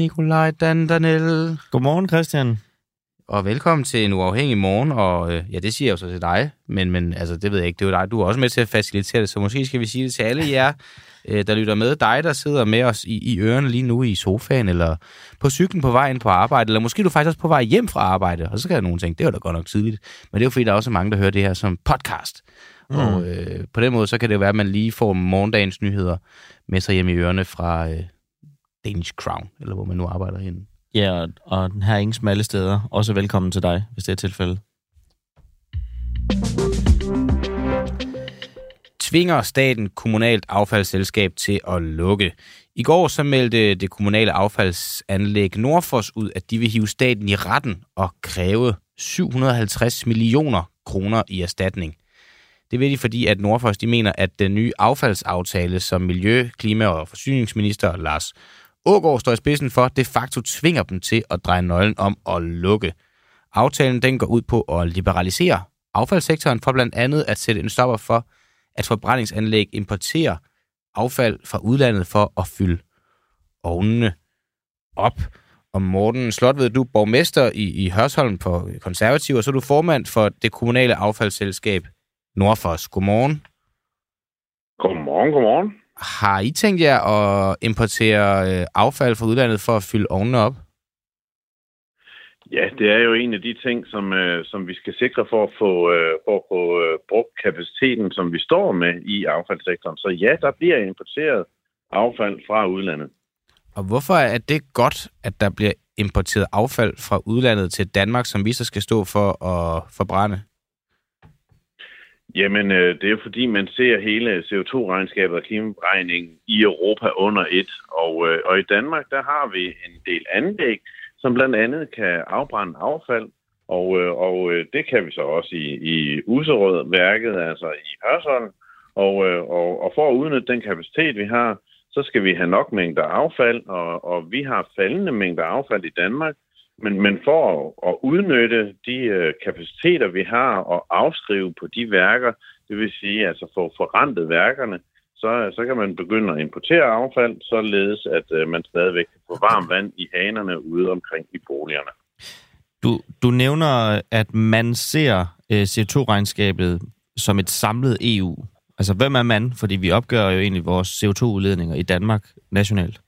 Nikolaj Dandanel. Godmorgen, Christian. Og velkommen til en uafhængig morgen, og øh, ja, det siger jeg jo så til dig, men, men altså, det ved jeg ikke, det er jo dig, du er også med til at facilitere det, så måske skal vi sige det til alle jer, øh, der lytter med, dig, der sidder med os i, i ørerne lige nu i sofaen, eller på cyklen på vejen på arbejde, eller måske du er faktisk også på vej hjem fra arbejde, og så skal jeg nogen tænke, det var da godt nok tidligt, men det er jo fordi, der er også mange, der hører det her som podcast, mm. og øh, på den måde, så kan det jo være, at man lige får morgendagens nyheder med sig hjem i ørerne fra øh, Danish Crown, eller hvor man nu arbejder henne. Ja, og, og her er ingen smalle steder. Også velkommen til dig, hvis det er tilfældet. Tvinger staten kommunalt affaldsselskab til at lukke. I går så meldte det kommunale affaldsanlæg Nordfors ud, at de vil hive staten i retten og kræve 750 millioner kroner i erstatning. Det vil de, fordi at Nordfors de mener, at den nye affaldsaftale, som Miljø-, Klima- og Forsyningsminister Lars Ågaard står i spidsen for, de facto tvinger dem til at dreje nøglen om og lukke. Aftalen den går ud på at liberalisere affaldssektoren for blandt andet at sætte en stopper for, at forbrændingsanlæg importerer affald fra udlandet for at fylde ovnene op. Og Morten Slotved, du er borgmester i, i Hørsholm på Konservativ, og så er du formand for det kommunale affaldsselskab Nordfors. Godmorgen. Godmorgen, godmorgen. Har I tænkt jer at importere øh, affald fra udlandet for at fylde ovnene op? Ja, det er jo en af de ting, som, øh, som vi skal sikre for at få, øh, for at få øh, brugt kapaciteten, som vi står med i affaldssektoren. Så ja, der bliver importeret affald fra udlandet. Og hvorfor er det godt, at der bliver importeret affald fra udlandet til Danmark, som vi så skal stå for at forbrænde? Jamen, øh, det er fordi, man ser hele CO2-regnskabet og klimaberegningen i Europa under et. Og, øh, og i Danmark, der har vi en del anlæg, som blandt andet kan afbrænde affald. Og, øh, og øh, det kan vi så også i, i Userød-værket, altså i Hørsholm. Og, øh, og, og for at udnytte den kapacitet, vi har, så skal vi have nok mængder affald, og, og vi har faldende mængder affald i Danmark. Men, men for at, at udnytte de øh, kapaciteter, vi har, og afskrive på de værker, det vil sige altså få forrentet værkerne, så, så kan man begynde at importere affald, således at øh, man stadigvæk kan få varmt vand i hanerne ude omkring i boligerne. Du, du nævner, at man ser øh, CO2-regnskabet som et samlet EU. Altså, hvem er man? Fordi vi opgør jo egentlig vores CO2-udledninger i Danmark nationalt.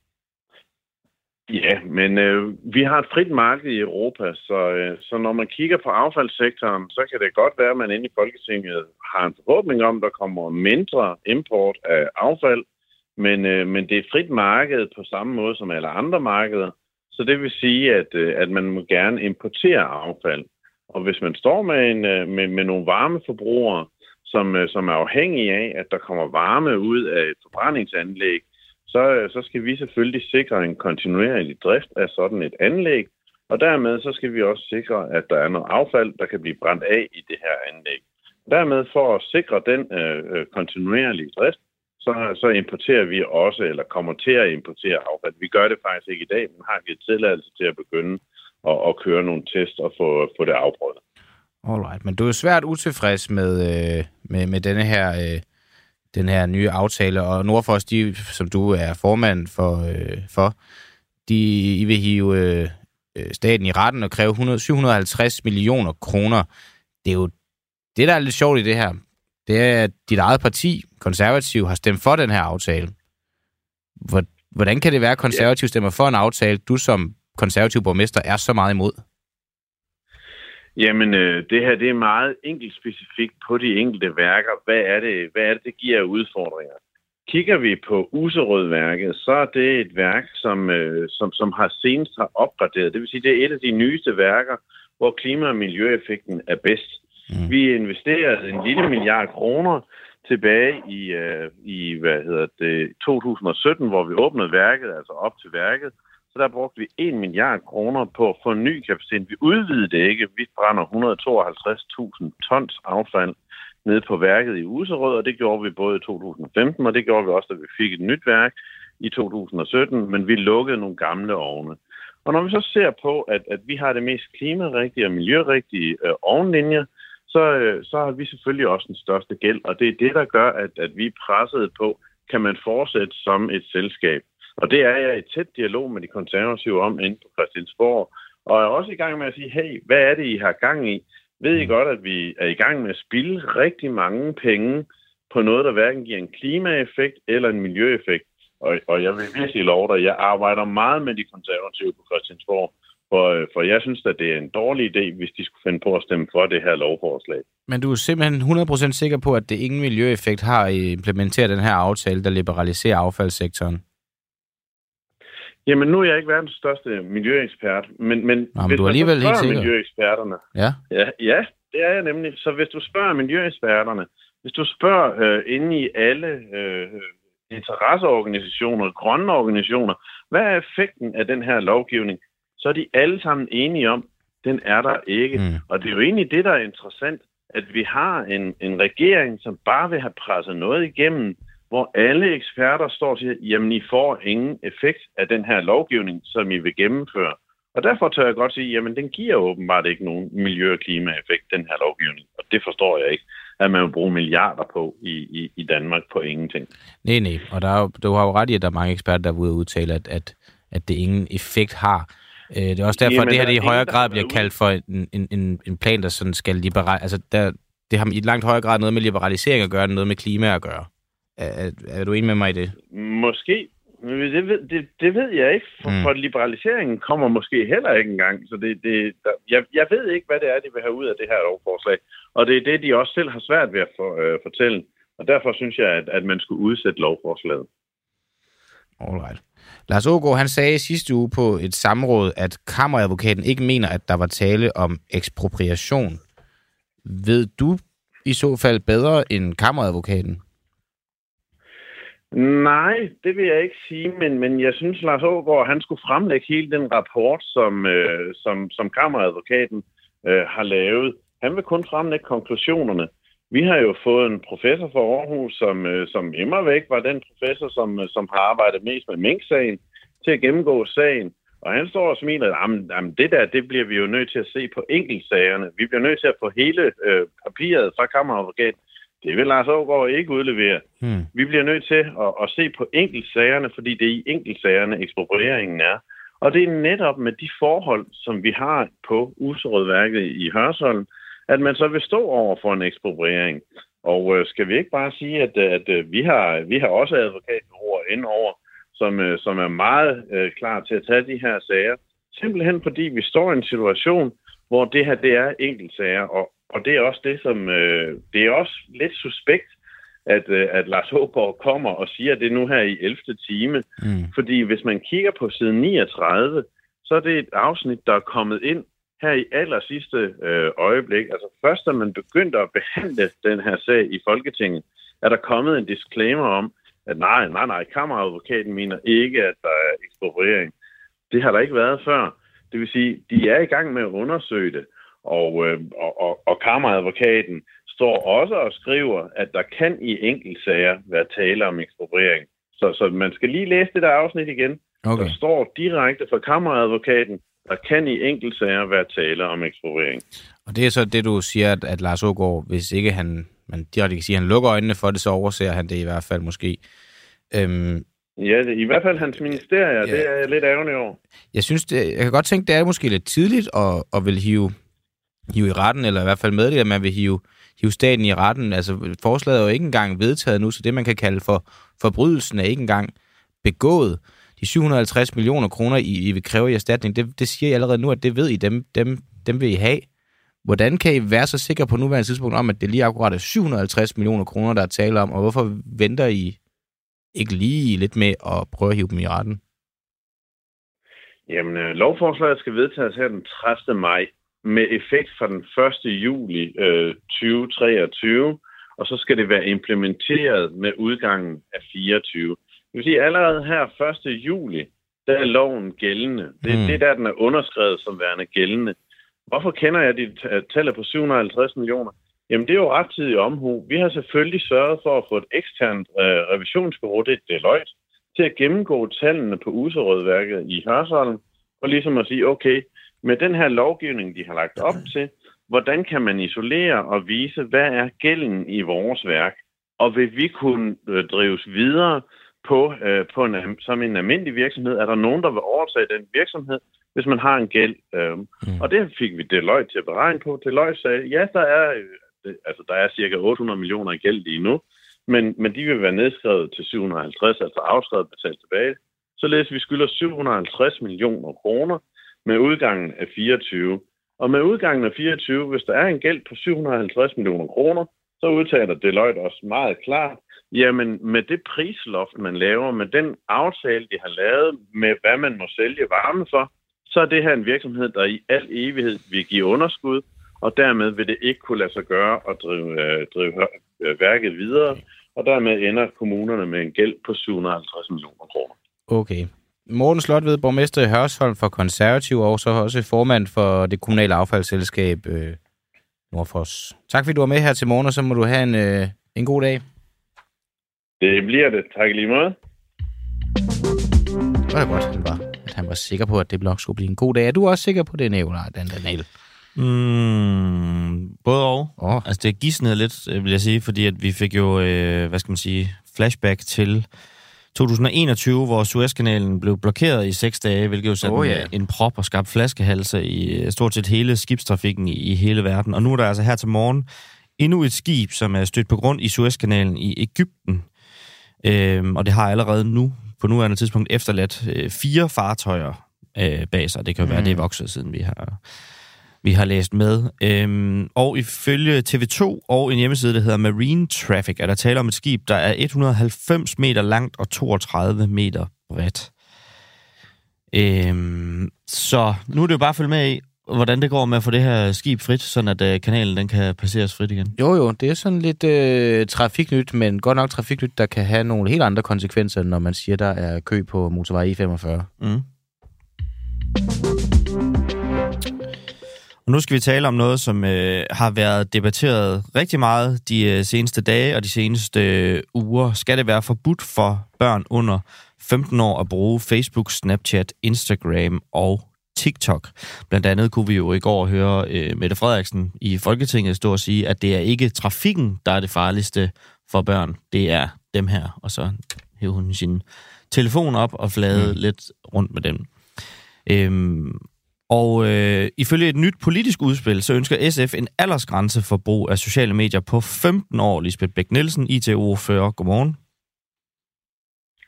Ja, men øh, vi har et frit marked i Europa, så, øh, så når man kigger på affaldssektoren, så kan det godt være, at man inde i Folketinget har en forhåbning om, at der kommer mindre import af affald, men, øh, men det er et frit marked på samme måde som alle andre markeder, så det vil sige, at, øh, at man må gerne importere affald. Og hvis man står med, en, øh, med, med nogle varmeforbrugere, som, øh, som er afhængige af, at der kommer varme ud af et forbrændingsanlæg, så, øh, så skal vi selvfølgelig sikre en kontinuerlig drift af sådan et anlæg, og dermed så skal vi også sikre, at der er noget affald, der kan blive brændt af i det her anlæg. Dermed for at sikre den øh, øh, kontinuerlige drift, så, så importerer vi også, eller kommer til at importere affald. Vi gør det faktisk ikke i dag, men har givet tilladelse til at begynde at, at køre nogle test og få, få det afprøvet. Alright, men du er svært utilfreds med, øh, med, med denne her øh, den her nye aftale, og Nordfors, de, som du er formand for, øh, for de I vil hive øh, øh staten i retten og kræve 100, 750 millioner kroner. Det er jo det, der er lidt sjovt i det her. Det er, at dit eget parti, konservativ, har stemt for den her aftale. Hvordan kan det være, at konservativ stemmer for en aftale, du som konservativ borgmester er så meget imod? Jamen, øh, det her det er meget enkelt specifikt på de enkelte værker. Hvad er det, hvad er det, det giver udfordringer? Kigger vi på Userødværket, så er det et værk, som, øh, som, som har senest har opgraderet. Det vil sige, det er et af de nyeste værker, hvor klima- og miljøeffekten er bedst. Mm. Vi investerede en lille milliard kroner tilbage i, øh, i hvad hedder det, 2017, hvor vi åbnede værket, altså op til værket, så der brugte vi 1 milliard kroner på at få ny kapacitet. Vi udvidede det ikke. Vi brænder 152.000 tons affald nede på værket i Userød, og det gjorde vi både i 2015, og det gjorde vi også, da vi fik et nyt værk i 2017, men vi lukkede nogle gamle ovne. Og når vi så ser på, at, at vi har det mest klimarigtige og miljørigtige øh, ovnlinjer, så, øh, så har vi selvfølgelig også den største gæld, og det er det, der gør, at, at vi er presset på, kan man fortsætte som et selskab. Og det er jeg i tæt dialog med de konservative om inde på Christiansborg. Og jeg er også i gang med at sige, hey, hvad er det, I har gang i? Ved I godt, at vi er i gang med at spille rigtig mange penge på noget, der hverken giver en klimaeffekt eller en miljøeffekt? Og, og jeg vil virkelig love dig, jeg arbejder meget med de konservative på Christiansborg, for, for jeg synes, at det er en dårlig idé, hvis de skulle finde på at stemme for det her lovforslag. Men du er simpelthen 100% sikker på, at det ingen miljøeffekt har at implementere den her aftale, der liberaliserer affaldssektoren? Jamen, nu er jeg ikke verdens største miljøekspert, men, men Nå, men du er alligevel helt sikker. miljøeksperterne... Ja. ja. Ja, det er jeg nemlig. Så hvis du spørger miljøeksperterne, hvis du spørger øh, inde i alle øh, interesseorganisationer, grønne organisationer, hvad er effekten af den her lovgivning, så er de alle sammen enige om, den er der ikke. Mm. Og det er jo egentlig det, der er interessant, at vi har en, en regering, som bare vil have presset noget igennem, hvor alle eksperter står og siger, jamen I får ingen effekt af den her lovgivning, som I vil gennemføre. Og derfor tør jeg godt sige, jamen den giver åbenbart ikke nogen miljø- og klimaeffekt, den her lovgivning. Og det forstår jeg ikke, at man vil bruge milliarder på i, i, i Danmark på ingenting. Nej, nej. Og der er jo, du har jo ret i, at der er mange eksperter, der er ude og udtale, at, at, at det ingen effekt har. Øh, det er også derfor, Jamen, at det her det i højere grad bliver kaldt for en, en, en, en plan, der sådan skal liberalisere. Altså, der, det har i langt højere grad noget med liberalisering at gøre, end noget med klima at gøre. Er, er du enig med mig i det? Måske. Det ved, det, det ved jeg ikke, for, mm. for liberaliseringen kommer måske heller ikke engang. Så det, det, der, jeg, jeg ved ikke, hvad det er, de vil have ud af det her lovforslag. Og det er det, de også selv har svært ved at for, øh, fortælle. Og derfor synes jeg, at, at man skulle udsætte lovforslaget. Alright. Lars Ågaard, han sagde sidste uge på et samråd, at kammeradvokaten ikke mener, at der var tale om ekspropriation. Ved du i så fald bedre end kammeradvokaten? Nej, det vil jeg ikke sige, men, men jeg synes, Lars Ågaard, han skulle fremlægge hele den rapport, som, øh, som, som kammeradvokaten øh, har lavet. Han vil kun fremlægge konklusionerne. Vi har jo fået en professor fra Aarhus, som, øh, som væk var den professor, som, øh, som har arbejdet mest med Mink-sagen, til at gennemgå sagen. Og han står og smiler, at det der, det bliver vi jo nødt til at se på enkeltsagerne. Vi bliver nødt til at få hele øh, papiret fra kammeradvokaten det vil Lars Aargaard ikke udlevere. Hmm. Vi bliver nødt til at, at se på enkeltsagerne, fordi det er i enkeltsagerne, eksproprieringen er. Og det er netop med de forhold, som vi har på Userådværket i Hørsholm, at man så vil stå over for en ekspropriering. Og øh, skal vi ikke bare sige, at, at, at vi, har, vi har også advokatbureauer indover, som, øh, som er meget øh, klar til at tage de her sager. Simpelthen fordi vi står i en situation, hvor det her det er enkeltsager, og, og det er også det, som øh, det er også lidt suspekt, at, øh, at Lars Hågaard kommer og siger det nu her i 11. time. Mm. Fordi hvis man kigger på side 39, så er det et afsnit, der er kommet ind her i aller sidste øh, øjeblik. Altså først, da man begyndte at behandle den her sag i Folketinget, er der kommet en disclaimer om, at nej, nej, nej, kammeradvokaten mener ikke, at der er ekspropriering. Det har der ikke været før. Det vil sige, de er i gang med at undersøge det. Og, øh, og, og, og kammeradvokaten står også og skriver, at der kan i enkeltsager være tale om ekspropriering. Så, så man skal lige læse det der afsnit igen. Okay. Der står direkte fra kammeradvokaten, der kan i enkeltsager være tale om ekspropriering. Og det er så det, du siger, at, at Lars Ågaard, hvis ikke han, man direkte kan sige, at han lukker øjnene for det, så overser han det i hvert fald måske. Øhm, Ja, det, i hvert fald hans ministerie, ja. det er jeg lidt ærgerlig over. Jeg synes, det, jeg kan godt tænke, det er måske lidt tidligt at, at vil hive hive i retten, eller i hvert fald meddele, at man vil hive, hive staten i retten. Altså, forslaget er jo ikke engang vedtaget nu, så det, man kan kalde for forbrydelsen, er ikke engang begået. De 750 millioner kroner, I, I vil kræve i erstatning, det, det siger I allerede nu, at det ved I, dem, dem, dem vil I have. Hvordan kan I være så sikre på nuværende tidspunkt om, at det lige akkurat er 750 millioner kroner, der er tale om, og hvorfor venter I ikke lige lidt med at prøve at hive dem i retten? Jamen, øh, lovforslaget skal vedtages her den 30. maj med effekt fra den 1. juli øh, 2023, og så skal det være implementeret med udgangen af 24. Det vil sige, allerede her 1. juli, der er loven gældende. Det, mm. det er der, den er underskrevet som værende gældende. Hvorfor kender jeg de tallet på 750 millioner? Jamen, det er jo rettidig omhu. Vi har selvfølgelig sørget for at få et eksternt øh, revisionsbureau, det er Deloitte, til at gennemgå tallene på Userødværket i Hørsholm, og ligesom at sige, okay, med den her lovgivning, de har lagt op til, hvordan kan man isolere og vise, hvad er gælden i vores værk? Og vil vi kunne øh, drives videre på, øh, på en, som en almindelig virksomhed. Er der nogen, der vil overtage den virksomhed, hvis man har en gæld? Øh, mm. Og det fik vi Deloitte til at beregne på. Deloitte sagde, ja, der er, øh, altså, der er cirka 800 millioner i gæld lige nu, men, men de vil være nedskrevet til 750, altså afskrevet betalt tilbage. Således vi skylder 750 millioner kroner med udgangen af 24. Og med udgangen af 24, hvis der er en gæld på 750 millioner kroner, så udtaler Deloitte også meget klart, jamen med det prisloft, man laver, med den aftale, de har lavet med, hvad man må sælge varme for, så er det her en virksomhed, der i al evighed vil give underskud, og dermed vil det ikke kunne lade sig gøre at drive, øh, drive øh, værket videre, og dermed ender kommunerne med en gæld på 750 millioner kroner. Okay. Morten Slotved, borgmester i Hørsholm for Konservativ, og så også formand for det kommunale affaldsselskab øh, Nordfors. Tak fordi du var med her til morgen, og så må du have en, øh, en god dag. Det bliver det. Tak lige måde. Det var godt, han var, at han var sikker på, at det nok skulle blive en god dag. Er du også sikker på det, Nicolaj, den Daniel? Mm, både og. Oh. Altså, det gidsnede lidt, øh, vil jeg sige, fordi at vi fik jo, øh, hvad skal man sige, flashback til 2021, hvor Suezkanalen blev blokeret i seks dage, hvilket jo satte Oh, ja. en prop og skabte flaskehalse i øh, stort set hele skibstrafikken i, i hele verden. Og nu er der altså her til morgen endnu et skib, som er stødt på grund i Suezkanalen i Ægypten. Øhm, og det har allerede nu, på nuværende tidspunkt, efterladt øh, fire fartøjer øh, bag sig. Det kan jo mm. være, det er vokset, siden vi har, vi har læst med. Øhm, og ifølge TV2 og en hjemmeside, der hedder Marine Traffic, er der tale om et skib, der er 190 meter langt og 32 meter bredt. Øhm, så nu er det jo bare at følge med i, hvordan det går med at få det her skib frit, sådan at øh, kanalen den kan passeres frit igen. Jo, jo, det er sådan lidt øh, trafiknyt, men godt nok trafiknyt, der kan have nogle helt andre konsekvenser, når man siger, der er kø på motorvej E45. Mm. Og nu skal vi tale om noget, som øh, har været debatteret rigtig meget de øh, seneste dage og de seneste øh, uger. Skal det være forbudt for børn under 15 år at bruge Facebook, Snapchat, Instagram og TikTok? Blandt andet kunne vi jo i går høre øh, Mette Frederiksen i Folketinget stå og sige, at det er ikke trafikken, der er det farligste for børn. Det er dem her. Og så hævde hun sin telefon op og flade mm. lidt rundt med den. Øhm, og øh, ifølge et nyt politisk udspil, så ønsker SF en aldersgrænse for brug af sociale medier på 15 år. Lisbeth Bæk Nielsen, IT-ordfører. Godmorgen.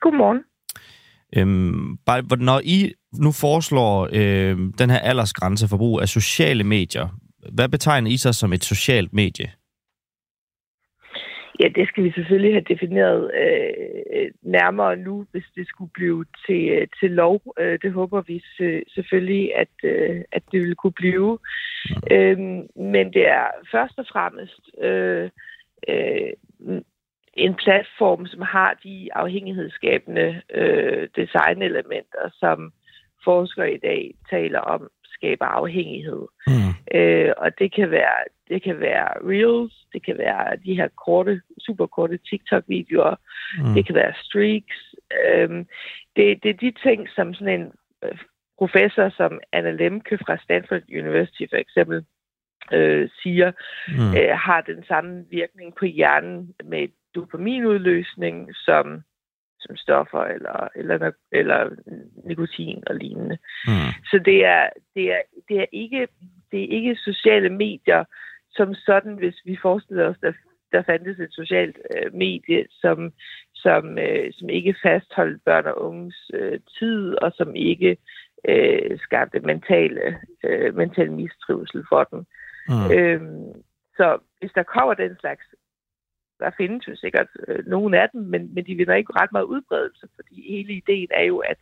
Godmorgen. Øhm, bare, når I nu foreslår øh, den her aldersgrænse for brug af sociale medier, hvad betegner I så som et socialt medie? Ja, det skal vi selvfølgelig have defineret øh, nærmere nu, hvis det skulle blive til, øh, til lov. Øh, det håber vi selvfølgelig, at, øh, at det vil kunne blive. Øh, men det er først og fremmest øh, øh, en platform, som har de afhængighedsskabende øh, designelementer, som forskere i dag taler om skaber afhængighed. Mm. Øh, og det kan være det kan være reels, det kan være de her korte, superkorte TikTok-videoer, mm. det kan være streaks. Øhm, det, det er de ting, som sådan en øh, professor som Anna Lemke fra Stanford University for eksempel øh, siger, mm. øh, har den samme virkning på hjernen med dopaminudløsning som som stoffer eller, eller, eller nikotin og lignende. Mm. Så det er, det, er, det, er ikke, det er ikke sociale medier som sådan, hvis vi forestiller os, der, der fandtes et socialt øh, medie, som, som, øh, som ikke fastholdt børn og unges øh, tid, og som ikke øh, skabte mentale, øh, mental mistrivsel for dem. Mm. Øhm, så hvis der kommer den slags der findes jo sikkert øh, nogle af dem, men, men de vinder ikke ret meget udbredelse, fordi hele ideen er jo, at,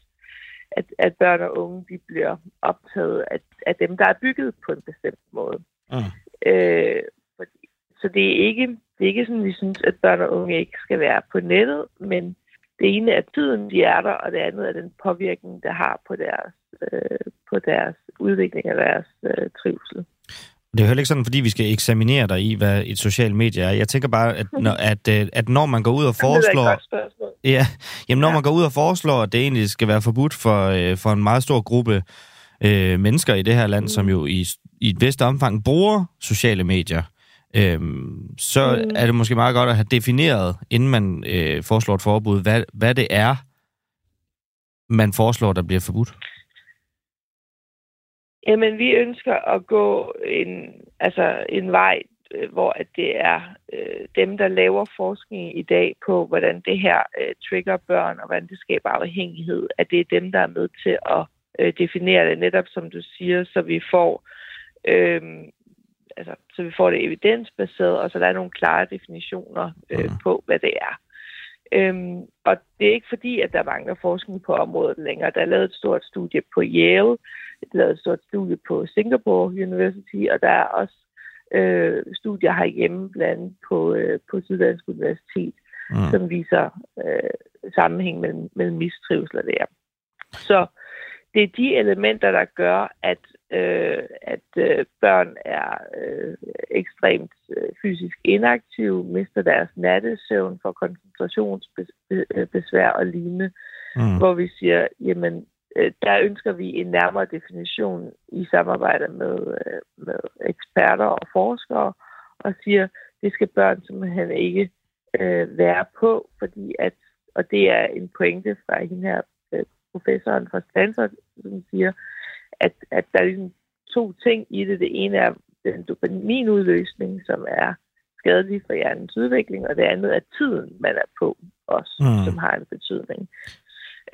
at, at børn og unge de bliver optaget af, af dem, der er bygget på en bestemt måde. Mm. Øh, fordi, så det er ikke det er ikke sådan, vi synes, at børn og unge ikke skal være på nettet, men det ene er tiden, de er der, og det andet er den påvirkning, der har på deres, øh, på deres udvikling af deres øh, trivsel. Det er jo heller ikke sådan, fordi vi skal eksaminere dig i, hvad et socialt medie er. Jeg tænker bare, at når, at, øh, at når man går ud og foreslår... Ja, jamen når ja. man går ud og foreslår, at det egentlig skal være forbudt for, øh, for en meget stor gruppe øh, mennesker i det her land, mm. som jo i, i et vist omfang bruger sociale medier, øhm, så mm. er det måske meget godt at have defineret, inden man øh, foreslår et forbud, hvad, hvad det er, man foreslår, der bliver forbudt. Jamen, vi ønsker at gå en, altså en vej, øh, hvor at det er øh, dem, der laver forskning i dag på, hvordan det her øh, trigger børn, og hvordan det skaber afhængighed, at det er dem, der er med til at øh, definere det, netop som du siger, så vi får øh, altså, så vi får det evidensbaseret, og så der er nogle klare definitioner øh, mm. på, hvad det er. Øhm, og det er ikke fordi, at der mangler forskning på området længere. Der er lavet et stort studie på Yale, der er lavet et stort studie på Singapore University, og der er også øh, studier herhjemme blandt på, øh, på Syddansk Universitet, mm. som viser øh, sammenhæng mellem, mellem mistrivsel og det. Så det er de elementer, der gør, at, øh, at øh, børn er øh, ekstremt øh, fysisk inaktive, mister deres nattesøvn for koncentrationsbesvær og lignende, mm. hvor vi siger, jamen, øh, der ønsker vi en nærmere definition i samarbejde med, øh, med eksperter og forskere, og siger, det skal børn simpelthen ikke øh, være på, fordi at, og det er en pointe fra hende her professoren fra Stanford, som siger, at, at der er ligesom to ting i det. Det ene er den dopaminudløsning, som er skadelig for hjernens udvikling, og det andet er tiden, man er på også, mm. som har en betydning.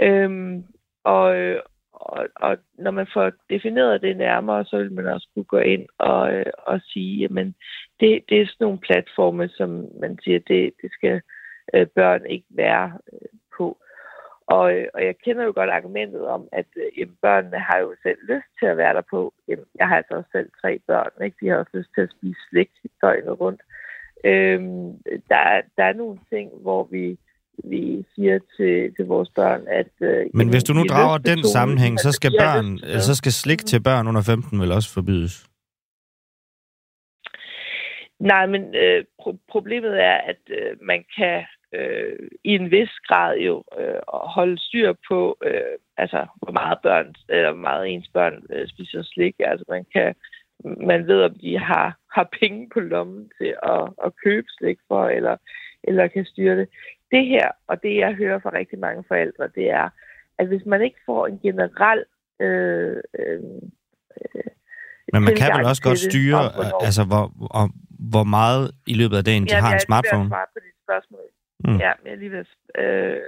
Øhm, og, og, og når man får defineret det nærmere, så vil man også kunne gå ind og, og sige, at det, det er sådan nogle platforme, som man siger, det, det skal øh, børn ikke være øh. Og, øh, og jeg kender jo godt argumentet om, at øh, jamen, børnene har jo selv lyst til at være der på. Jamen, jeg har altså også selv tre børn, ikke? De har også lyst til at spise slik døgnet rundt. Øhm, der, der er nogle ting, hvor vi, vi siger til, til vores børn, at... Øh, Men jamen, hvis du nu drager den sammenhæng, så skal, børn, så skal slik til børn under 15 vel også forbydes? Nej, men øh, pro- problemet er, at øh, man kan øh, i en vis grad jo øh, holde styr på, øh, altså hvor meget børn, eller hvor meget ens børn øh, spiser slik. Altså man kan, man ved, om de har, har penge på lommen til at, at købe slik for, eller, eller kan styre det. Det her, og det jeg hører fra rigtig mange forældre, det er, at hvis man ikke får en generel øh, øh, men man kan vel også godt styre, altså hvor, hvor, hvor meget i løbet af dagen de ja, har en smartphone? Ja, på dit spørgsmål. Mm. Ja, jeg lige ved. Øh,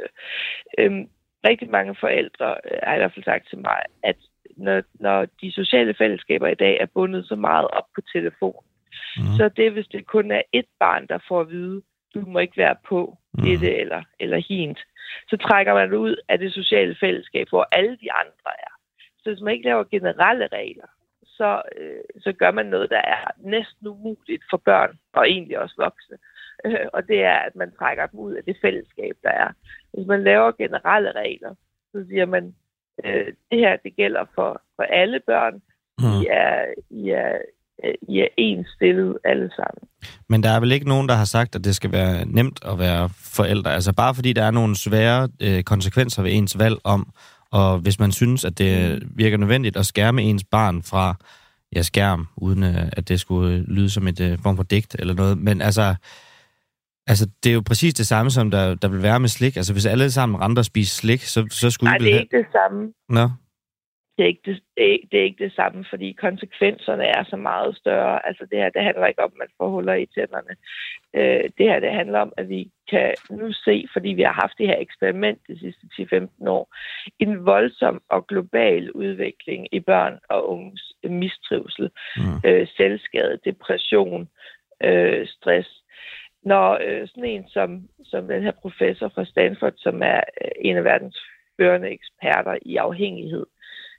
øh, rigtig mange forældre øh, har i hvert fald sagt til mig, at når, når de sociale fællesskaber i dag er bundet så meget op på telefon, mm. så det, hvis det kun er et barn, der får at vide, du må ikke være på mm. det eller, eller hint, så trækker man ud af det sociale fællesskab, hvor alle de andre er. Så hvis man ikke laver generelle regler, så, øh, så gør man noget, der er næsten umuligt for børn, og egentlig også voksne, øh, og det er, at man trækker dem ud af det fællesskab, der er. Hvis man laver generelle regler, så siger man, øh, det her det gælder for, for alle børn. Mm. I, er, I, er, I er ens stillet alle sammen. Men der er vel ikke nogen, der har sagt, at det skal være nemt at være forældre? Altså bare fordi der er nogle svære øh, konsekvenser ved ens valg om, og hvis man synes, at det virker nødvendigt at skærme ens barn fra ja, skærm, uden øh, at det skulle lyde som et øh, form for digt eller noget. Men altså, Altså, det er jo præcis det samme, som der, der vil være med slik. Altså, hvis alle sammen render og spiser slik, så, så skulle Nej, det er have... ikke det samme. Nå. Det er, ikke det, det, er, det er ikke det samme, fordi konsekvenserne er så meget større. Altså, det her, det handler ikke om, at man får huller i tænderne. Øh, det her, det handler om, at vi kan nu se, fordi vi har haft det her eksperiment de sidste 10-15 år, en voldsom og global udvikling i børn og unges mistrivsel, mm. øh, selvskade, depression, øh, stress, når øh, sådan en som, som den her professor fra Stanford, som er øh, en af verdens førende eksperter i afhængighed,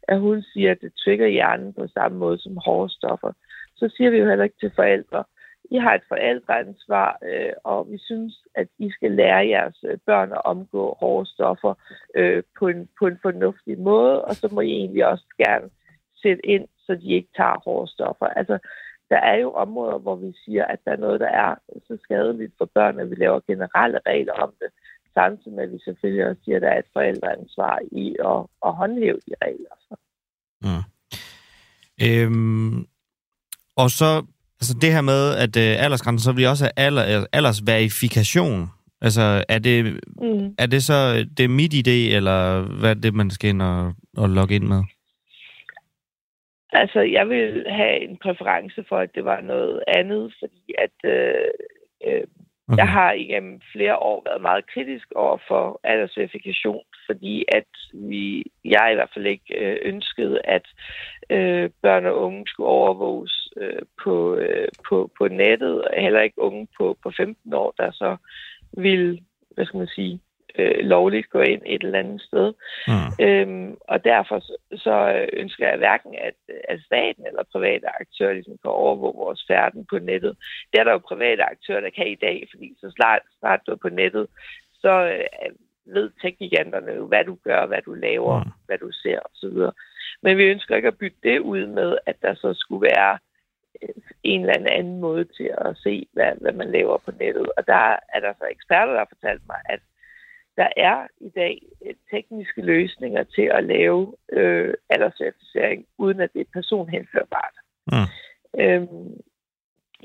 at hun siger, at det trigger hjernen på samme måde som hårde stoffer, så siger vi jo heller ikke til forældre, I har et forældreansvar, øh, og vi synes, at I skal lære jeres øh, børn at omgå hårde stoffer øh, på, en, på en fornuftig måde, og så må I egentlig også gerne sætte ind, så de ikke tager hårde stoffer. Altså, der er jo områder, hvor vi siger, at der er noget, der er så skadeligt for børn, at vi laver generelle regler om det, samtidig med, at vi selvfølgelig også siger, at der er et forældreansvar i at, at håndhæve de regler. Så. Mm. Øhm, og så, Altså det her med, at øh, aldersgrænsen, så vil også have alder, aldersverifikation. Altså er det, Mm. er det så det er mit idé, eller hvad er det, man skal ind og, og logge ind med? Altså, jeg vil have en præference for, at det var noget andet, fordi at øh, øh, Okay. jeg har igennem flere år været meget kritisk over for aldersverifikation, fordi at vi, jeg i hvert fald ikke øh, ønskede, at øh, børn og unge skulle overvåges øh, på, øh, på, på nettet, og heller ikke unge på, på 15 år, der så ville, hvad skal man sige, øh, lovligt gå ind et eller andet sted. Mm. Øhm, og derfor så, ønsker jeg hverken, at, at staten eller private aktører ligesom kan overvåge vores færden på nettet. Det er der jo private aktører, der kan i dag, fordi så snart, snart du er på nettet, så øh, ved teknikanterne jo, hvad du gør, hvad du laver, Mm. mm. hvad du ser osv. Men vi ønsker ikke at bytte det ud med, at der så skulle være øh, en eller anden måde til at se, hvad, hvad man laver på nettet. Og der er der så eksperter, der har fortalt mig, at der er i dag øh, tekniske løsninger til at lave øh, alderscertificering, uden at det er personhenførbart. Mm. Øhm,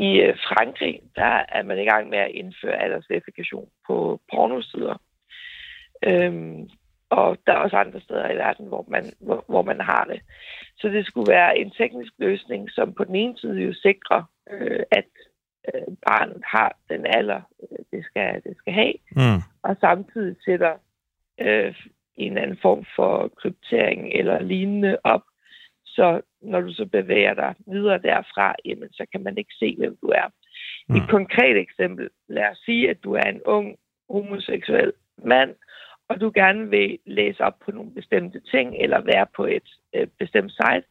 I øh, Frankrig, der er man i gang med at indføre aldersverifikation på pornosider. Øhm, og der er også andre steder i verden, hvor man, hvor, hvor man har det. Så det skulle være en teknisk løsning, som på den ene side jo sikrer, øh, at øh, barnet har den alder, øh, det, skal, det skal have, Mm. og samtidig sætter øh, en anden form for kryptering eller lignende op. Så når du så bevæger dig videre derfra, jamen, så kan man ikke se, hvem du er. Mm. Et konkret eksempel. Lad os sige, at du er en ung homoseksuel mand, og du gerne vil læse op på nogle bestemte ting, eller være på et øh, bestemt site,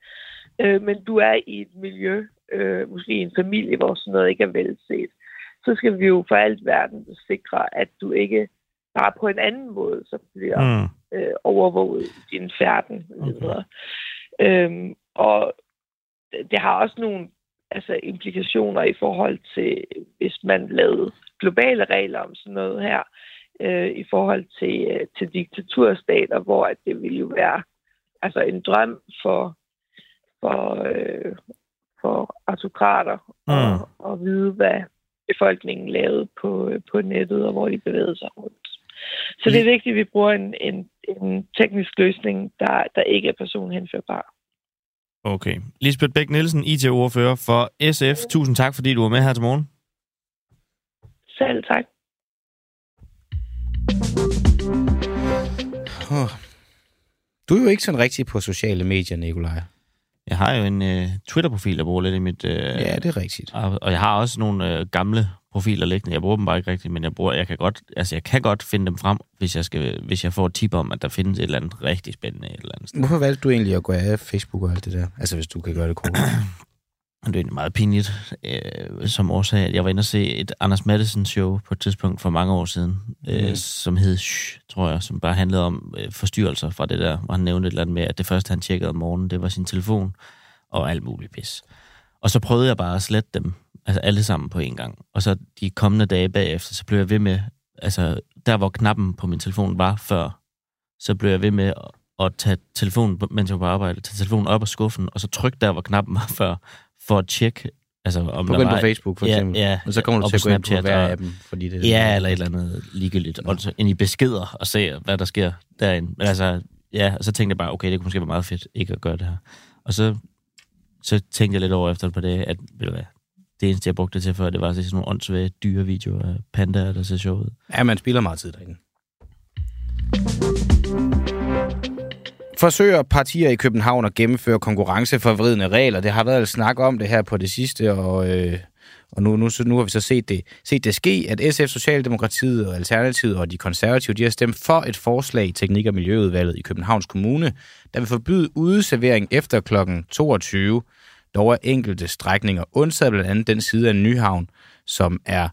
øh, men du er i et miljø, øh, måske i en familie, hvor sådan noget ikke er velset, så skal vi jo for alt verden sikre, at du ikke bare på en anden måde, så bliver Mm. øh, overvåget i din færden videre. Øhm, og det har også nogle altså, implikationer i forhold til, hvis man lavede globale regler om sådan noget her, øh, i forhold til, øh, til diktaturstater, hvor at det ville jo være altså en drøm for, for, øh, for autokrater Mm. at, at vide, hvad befolkningen lavede på, øh, på nettet, og hvor de bevægede sig rundt. Så det er vigtigt, at vi bruger en, en, en teknisk løsning, der, der ikke er personhenførbar. Okay. Lisbeth Bæk Nielsen, IT-ordfører for SF. Tusind tak, fordi du var med her til morgen. Selv tak. Du er jo ikke sådan rigtig på sociale medier, Nikolaj. Jeg har jo en øh, Twitter-profil, jeg bruger lidt i mit... Øh, Ja, det er rigtigt. og, og jeg har også nogle øh, gamle profiler liggende. Jeg bruger dem bare ikke rigtigt, men jeg, bruger, jeg, kan godt, altså, jeg kan godt finde dem frem, hvis jeg, skal, hvis jeg får et tip om, at der findes et eller andet rigtig spændende et eller andet sted. Hvorfor valgte du egentlig at gå af Facebook og alt det der? Altså, hvis du kan gøre det kort. Og det er meget pinligt, øh, som årsag, at jeg var inde og se et Anders Madsen show på et tidspunkt for mange år siden, øh, Mm. som hed Shh, tror jeg, som bare handlede om øh, forstyrrelser fra det der, hvor han nævnte et eller andet med, at det første, han tjekkede om morgenen, det var sin telefon og alt muligt pis. Og så prøvede jeg bare at slette dem, altså alle sammen på en gang. Og så de kommende dage bagefter, så blev jeg ved med, altså der hvor knappen på min telefon var før, så blev jeg ved med at, at tage telefonen, mens jeg var på arbejde, tage telefonen op af skuffen, og så trykke der, hvor knappen var før, for at tjekke, altså om Gå der ind på Facebook, for eksempel. ja. Og så kommer du til at gå ind på hver af dem, fordi det Ja, eller et eller andet ligegyldigt. Og så ind i beskeder og se, hvad der sker derinde. Men altså, ja, og så tænkte jeg bare, okay, det kunne måske være meget fedt ikke at gøre det her. Og så, så tænkte jeg lidt over efter på det, at ved du hvad, det eneste, jeg brugte det til før, det var at se sådan nogle åndssvage dyre videoer af pandaer, der ser sjov ud. Ja, man spilder meget tid derinde. Forsøger partier i København at gennemføre konkurrenceforvridende regler. Det har været snak om det her på det sidste, og, øh, og nu, nu, så, nu har vi så set det, set det ske, at SF, Socialdemokratiet og Alternativet og de konservative, de har stemt for et forslag i Teknik- og Miljøudvalget i Københavns Kommune, der vil forbyde udeservering efter kl. 22. Dog er enkelte strækninger undtaget blandt andet den side af Nyhavn, som er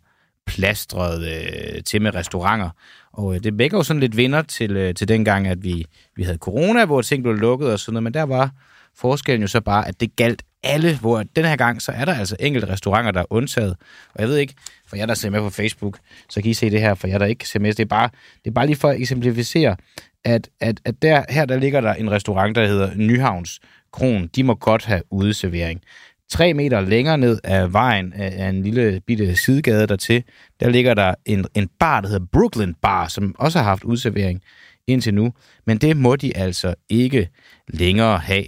plastret øh, til med restauranter. Og øh, det vækker jo sådan lidt vinder til, øh, til dengang, at vi, vi havde corona, hvor ting blev lukket og sådan noget, men der var forskellen jo så bare, at det galt alle, hvor den her gang, så er der altså enkelte restauranter, der er undtaget. Og jeg ved ikke, for jer, der ser med på Facebook, så kan I se det her, for jer, der ikke ser med. Det er bare, det er bare lige for at eksemplificere, at, at, at der, her der ligger der en restaurant, der hedder Nyhavns Kron. De må godt have udeservering tre meter længere ned af vejen, af en lille bitte sidegade dertil, der ligger der en, en bar, der hedder Brooklyn Bar, som også har haft udservering indtil nu. Men det må de altså ikke længere have.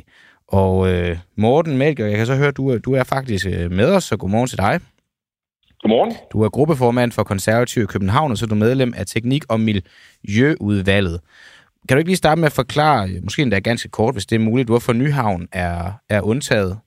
Og øh, Morten Melker, jeg kan så høre, at du, du er faktisk øh, med os, så godmorgen til dig. Godmorgen. Du er gruppeformand for Konservativ i København, og så er du medlem af Teknik- og Miljøudvalget. Kan du ikke lige starte med at forklare, måske endda ganske kort, hvis det er muligt, hvorfor Nyhavn er, er undtaget?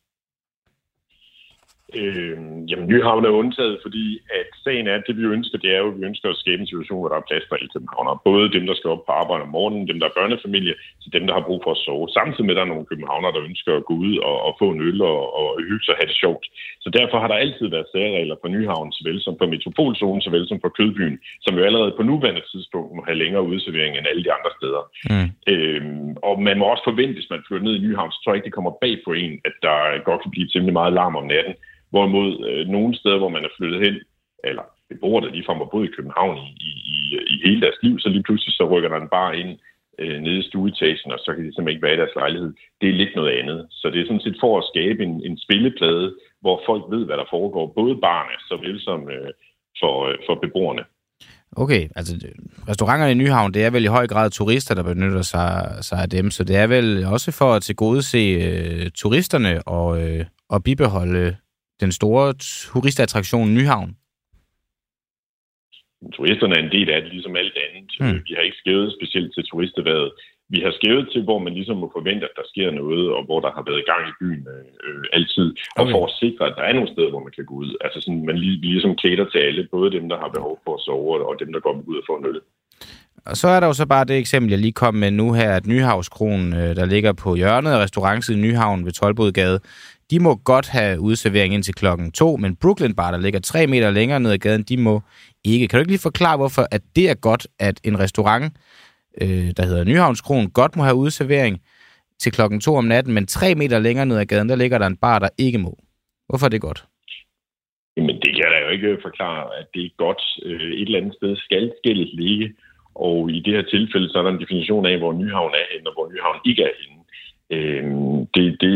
Øh, jamen, Nyhavn er undtaget, fordi at sagen er, at det vi ønsker, det er jo, at vi ønsker at skabe en situation, hvor der er plads for alle københavnere. Både dem, der skal op på arbejde om morgenen, dem, der er børnefamilie, til dem, der har brug for at sove. Samtidig med, at der er nogle københavnere, der ønsker at gå ud og, og få en øl og, og hygge sig og have det sjovt. Så derfor har der altid været særregler for Nyhavn, såvel som for Metropolzonen, såvel som for Kødbyen, som jo allerede på nuværende tidspunkt må have længere udservering end alle de andre steder. Mm. Øhm, og man må også forvente, hvis man flytter ned i Nyhavn, så tror jeg ikke, det kommer bag på en, at der godt kan blive temmelig meget larm om natten. Hvorimod øh, nogle steder, hvor man er flyttet hen, eller beboere, der ligefrem har boet i København i, i, i hele deres liv, så lige pludselig så rykker der en bar ind øh, nede i stueetagen, og så kan de simpelthen ikke være i deres lejlighed. Det er lidt noget andet. Så det er sådan set for at skabe en, en spilleplade, hvor folk ved, hvad der foregår, både barne, såvel som øh, for, øh, for beboerne. Okay, altså restauranterne i Nyhavn, det er vel i høj grad turister, der benytter sig, sig af dem, så det er vel også for at tilgodese øh, turisterne og, øh, og bibeholde den store turistattraktion Nyhavn? Turisterne er en del af det, ligesom alt andet. Mm. Vi har ikke skrevet specielt til turisterværet. Vi har skrevet til, hvor man ligesom må forvente, at der sker noget, og hvor der har været gang i byen øh, altid. Og okay. for at sikre, at der er nogle steder, hvor man kan gå ud. Altså sådan, man lige, ligesom kæder til alle, både dem, der har behov for at sove, og dem, der går ud og får en øl. Og så er der jo så bare det eksempel, jeg lige kom med nu her, at Nyhavskronen, øh, der ligger på hjørnet af restaurancen i Nyhavn ved Tolbodgade, de må godt have udservering indtil klokken to, men Brooklyn Bar, der ligger tre meter længere ned ad gaden, de må ikke. Kan du ikke lige forklare, hvorfor at det er godt, at en restaurant, øh, der hedder Nyhavnskron, godt må have udservering til klokken to om natten, men tre meter længere ned ad gaden, der ligger der en bar, der ikke må. Hvorfor er det godt? Jamen, det kan jeg da jo ikke øh, forklare, at det er godt. Øh, et eller andet sted skal skældet ligge, og i det her tilfælde, så er der en definition af, hvor Nyhavn er henne, og hvor Nyhavn ikke er henne. Øh, det, det,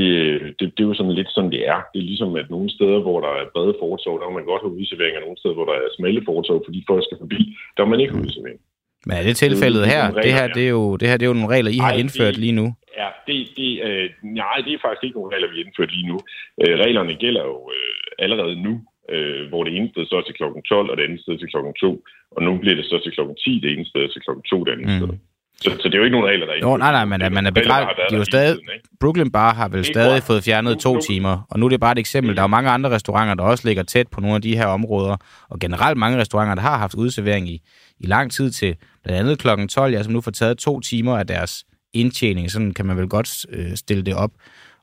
det, det er jo sådan lidt sådan, det er. Det er ligesom, at nogle steder, hvor der er brede fortov, der må man godt have udservering, og nogle steder, hvor der er smalle fortov, fordi folk skal forbi, der må man ikke have udservering. Men er det tilfældet her? Det her, det er jo, det her det er jo nogle regler, I Ej, har indført det, lige nu. Ja, det, det, øh, nej, det er faktisk ikke nogle regler, vi har indført lige nu. Øh, reglerne gælder jo øh, allerede nu, øh, hvor det ene sted så er til klokken 12, og det andet sted til klokken 2. Og nu bliver det så til klokken 10, det ene sted til klokken 2, det andet mm. sted. Så, så det er jo ikke nogen regler, der er Jo, nej, nej, men man er begrænset. De er jo stadig, Brooklyn Bar har vel stadig fået fjernet to timer, og nu er det bare et eksempel. Der er jo mange andre restauranter, der også ligger tæt på nogle af de her områder, og generelt mange restauranter, der har haft udservering i, i lang tid til blandt andet klokken 12, ja, som nu får taget to timer af deres indtjening. Sådan kan man vel godt øh, stille det op.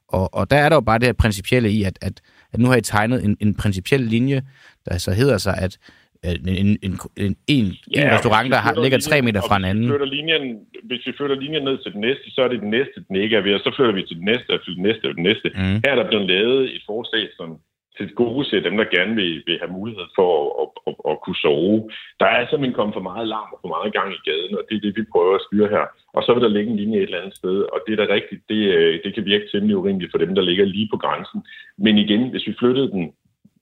Og, og der er der jo bare det her principielle i, at, at, at nu har I tegnet en, en principiel linje, der så hedder sig, at en, en, en, en, ja, restaurant, der har, ligger tre meter fra en anden. Hvis vi, linjen, hvis vi flytter linjen ned til den næste, så er det den næste, den ikke er ved, og så flytter vi til den næste, og til den næste, og den næste. Mm. Her er der blevet lavet et forslag, som til gode ser dem, der gerne vil, vil have mulighed for at, at, at, at kunne sove. Der er simpelthen kommet for meget larm og for meget gang i gaden, og det er det, vi prøver at styre her. Og så vil der ligge en linje et eller andet sted, og det er da rigtigt, det, øh, det kan virke temmelig urimeligt for dem, der ligger lige på grænsen. Men igen, hvis vi flyttede den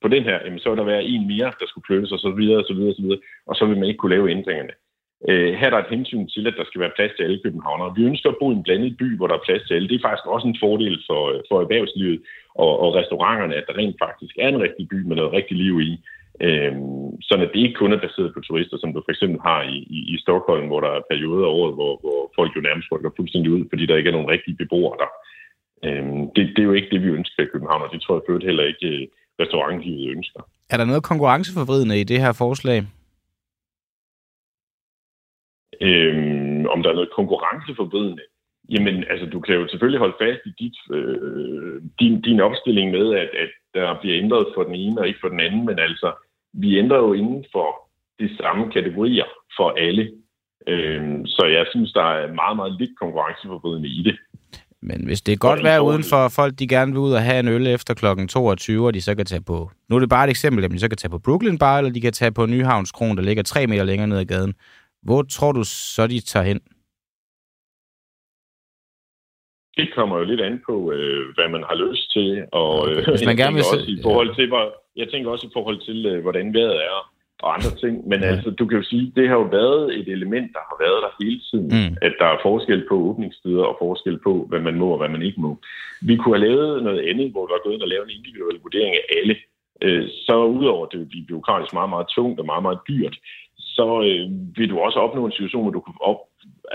på den her, jamen, så vil der være en mere, der skulle flyttes, og så videre, og så videre, og så videre, og så vil man ikke kunne lave ændringerne. Øh, her er der et hensyn til, at der skal være plads til alle københavnere. Vi ønsker at bo i en blandet by, hvor der er plads til alle. Det er faktisk også en fordel for, for erhvervslivet og, og restauranterne, at der rent faktisk er en rigtig by med noget rigtig liv i. Øh, sådan at det ikke kun er baseret på turister, som du for eksempel har i, i, i Stockholm, hvor der er perioder af året, hvor, hvor folk jo nærmest rykker fuldstændig ud, fordi der ikke er nogen rigtige beboere der. Øh, det, det er jo ikke det, vi ønsker i København, og det tror jeg heller ikke øh, restaurantlivet ønsker. Er der noget konkurrenceforvridende i det her forslag? Øhm, om der er noget konkurrenceforvridende? Jamen, altså, du kan jo selvfølgelig holde fast i dit, øh, din, din opstilling med, at, at der bliver ændret for den ene og ikke for den anden, men altså, vi ændrer jo inden for de samme kategorier for alle. Øhm, så jeg synes, der er meget, meget lidt konkurrenceforvridende i det. Men hvis det er godt vejr uden for folk, de gerne vil ud og have en øl efter klokken 22, og de så kan tage på... Nu er det bare et eksempel, at de så kan tage på Brooklyn Bar, eller de kan tage på Nyhavns Kron, der ligger tre meter længere ned ad gaden. Hvor tror du så, de tager hen? det kommer jo lidt an på, øh, hvad man har lyst til. Og øh, Hvis man gerne vil også i forhold til, hvor, jeg tænker også i forhold til, øh, hvordan vejret er og andre ting. Men Ja. altså, du kan jo sige, det har jo været et element, der har været der hele tiden. Mm. At der er forskel på åbningstider og forskel på, hvad man må og hvad man ikke må. Vi kunne have lavet noget andet, hvor der er gået ind og lavet en individuel vurdering af alle. Øh, så udover det vil blive byråkratisk meget, meget tungt og meget, meget dyrt, så øh, vil du også opnå en situation, hvor du kan op,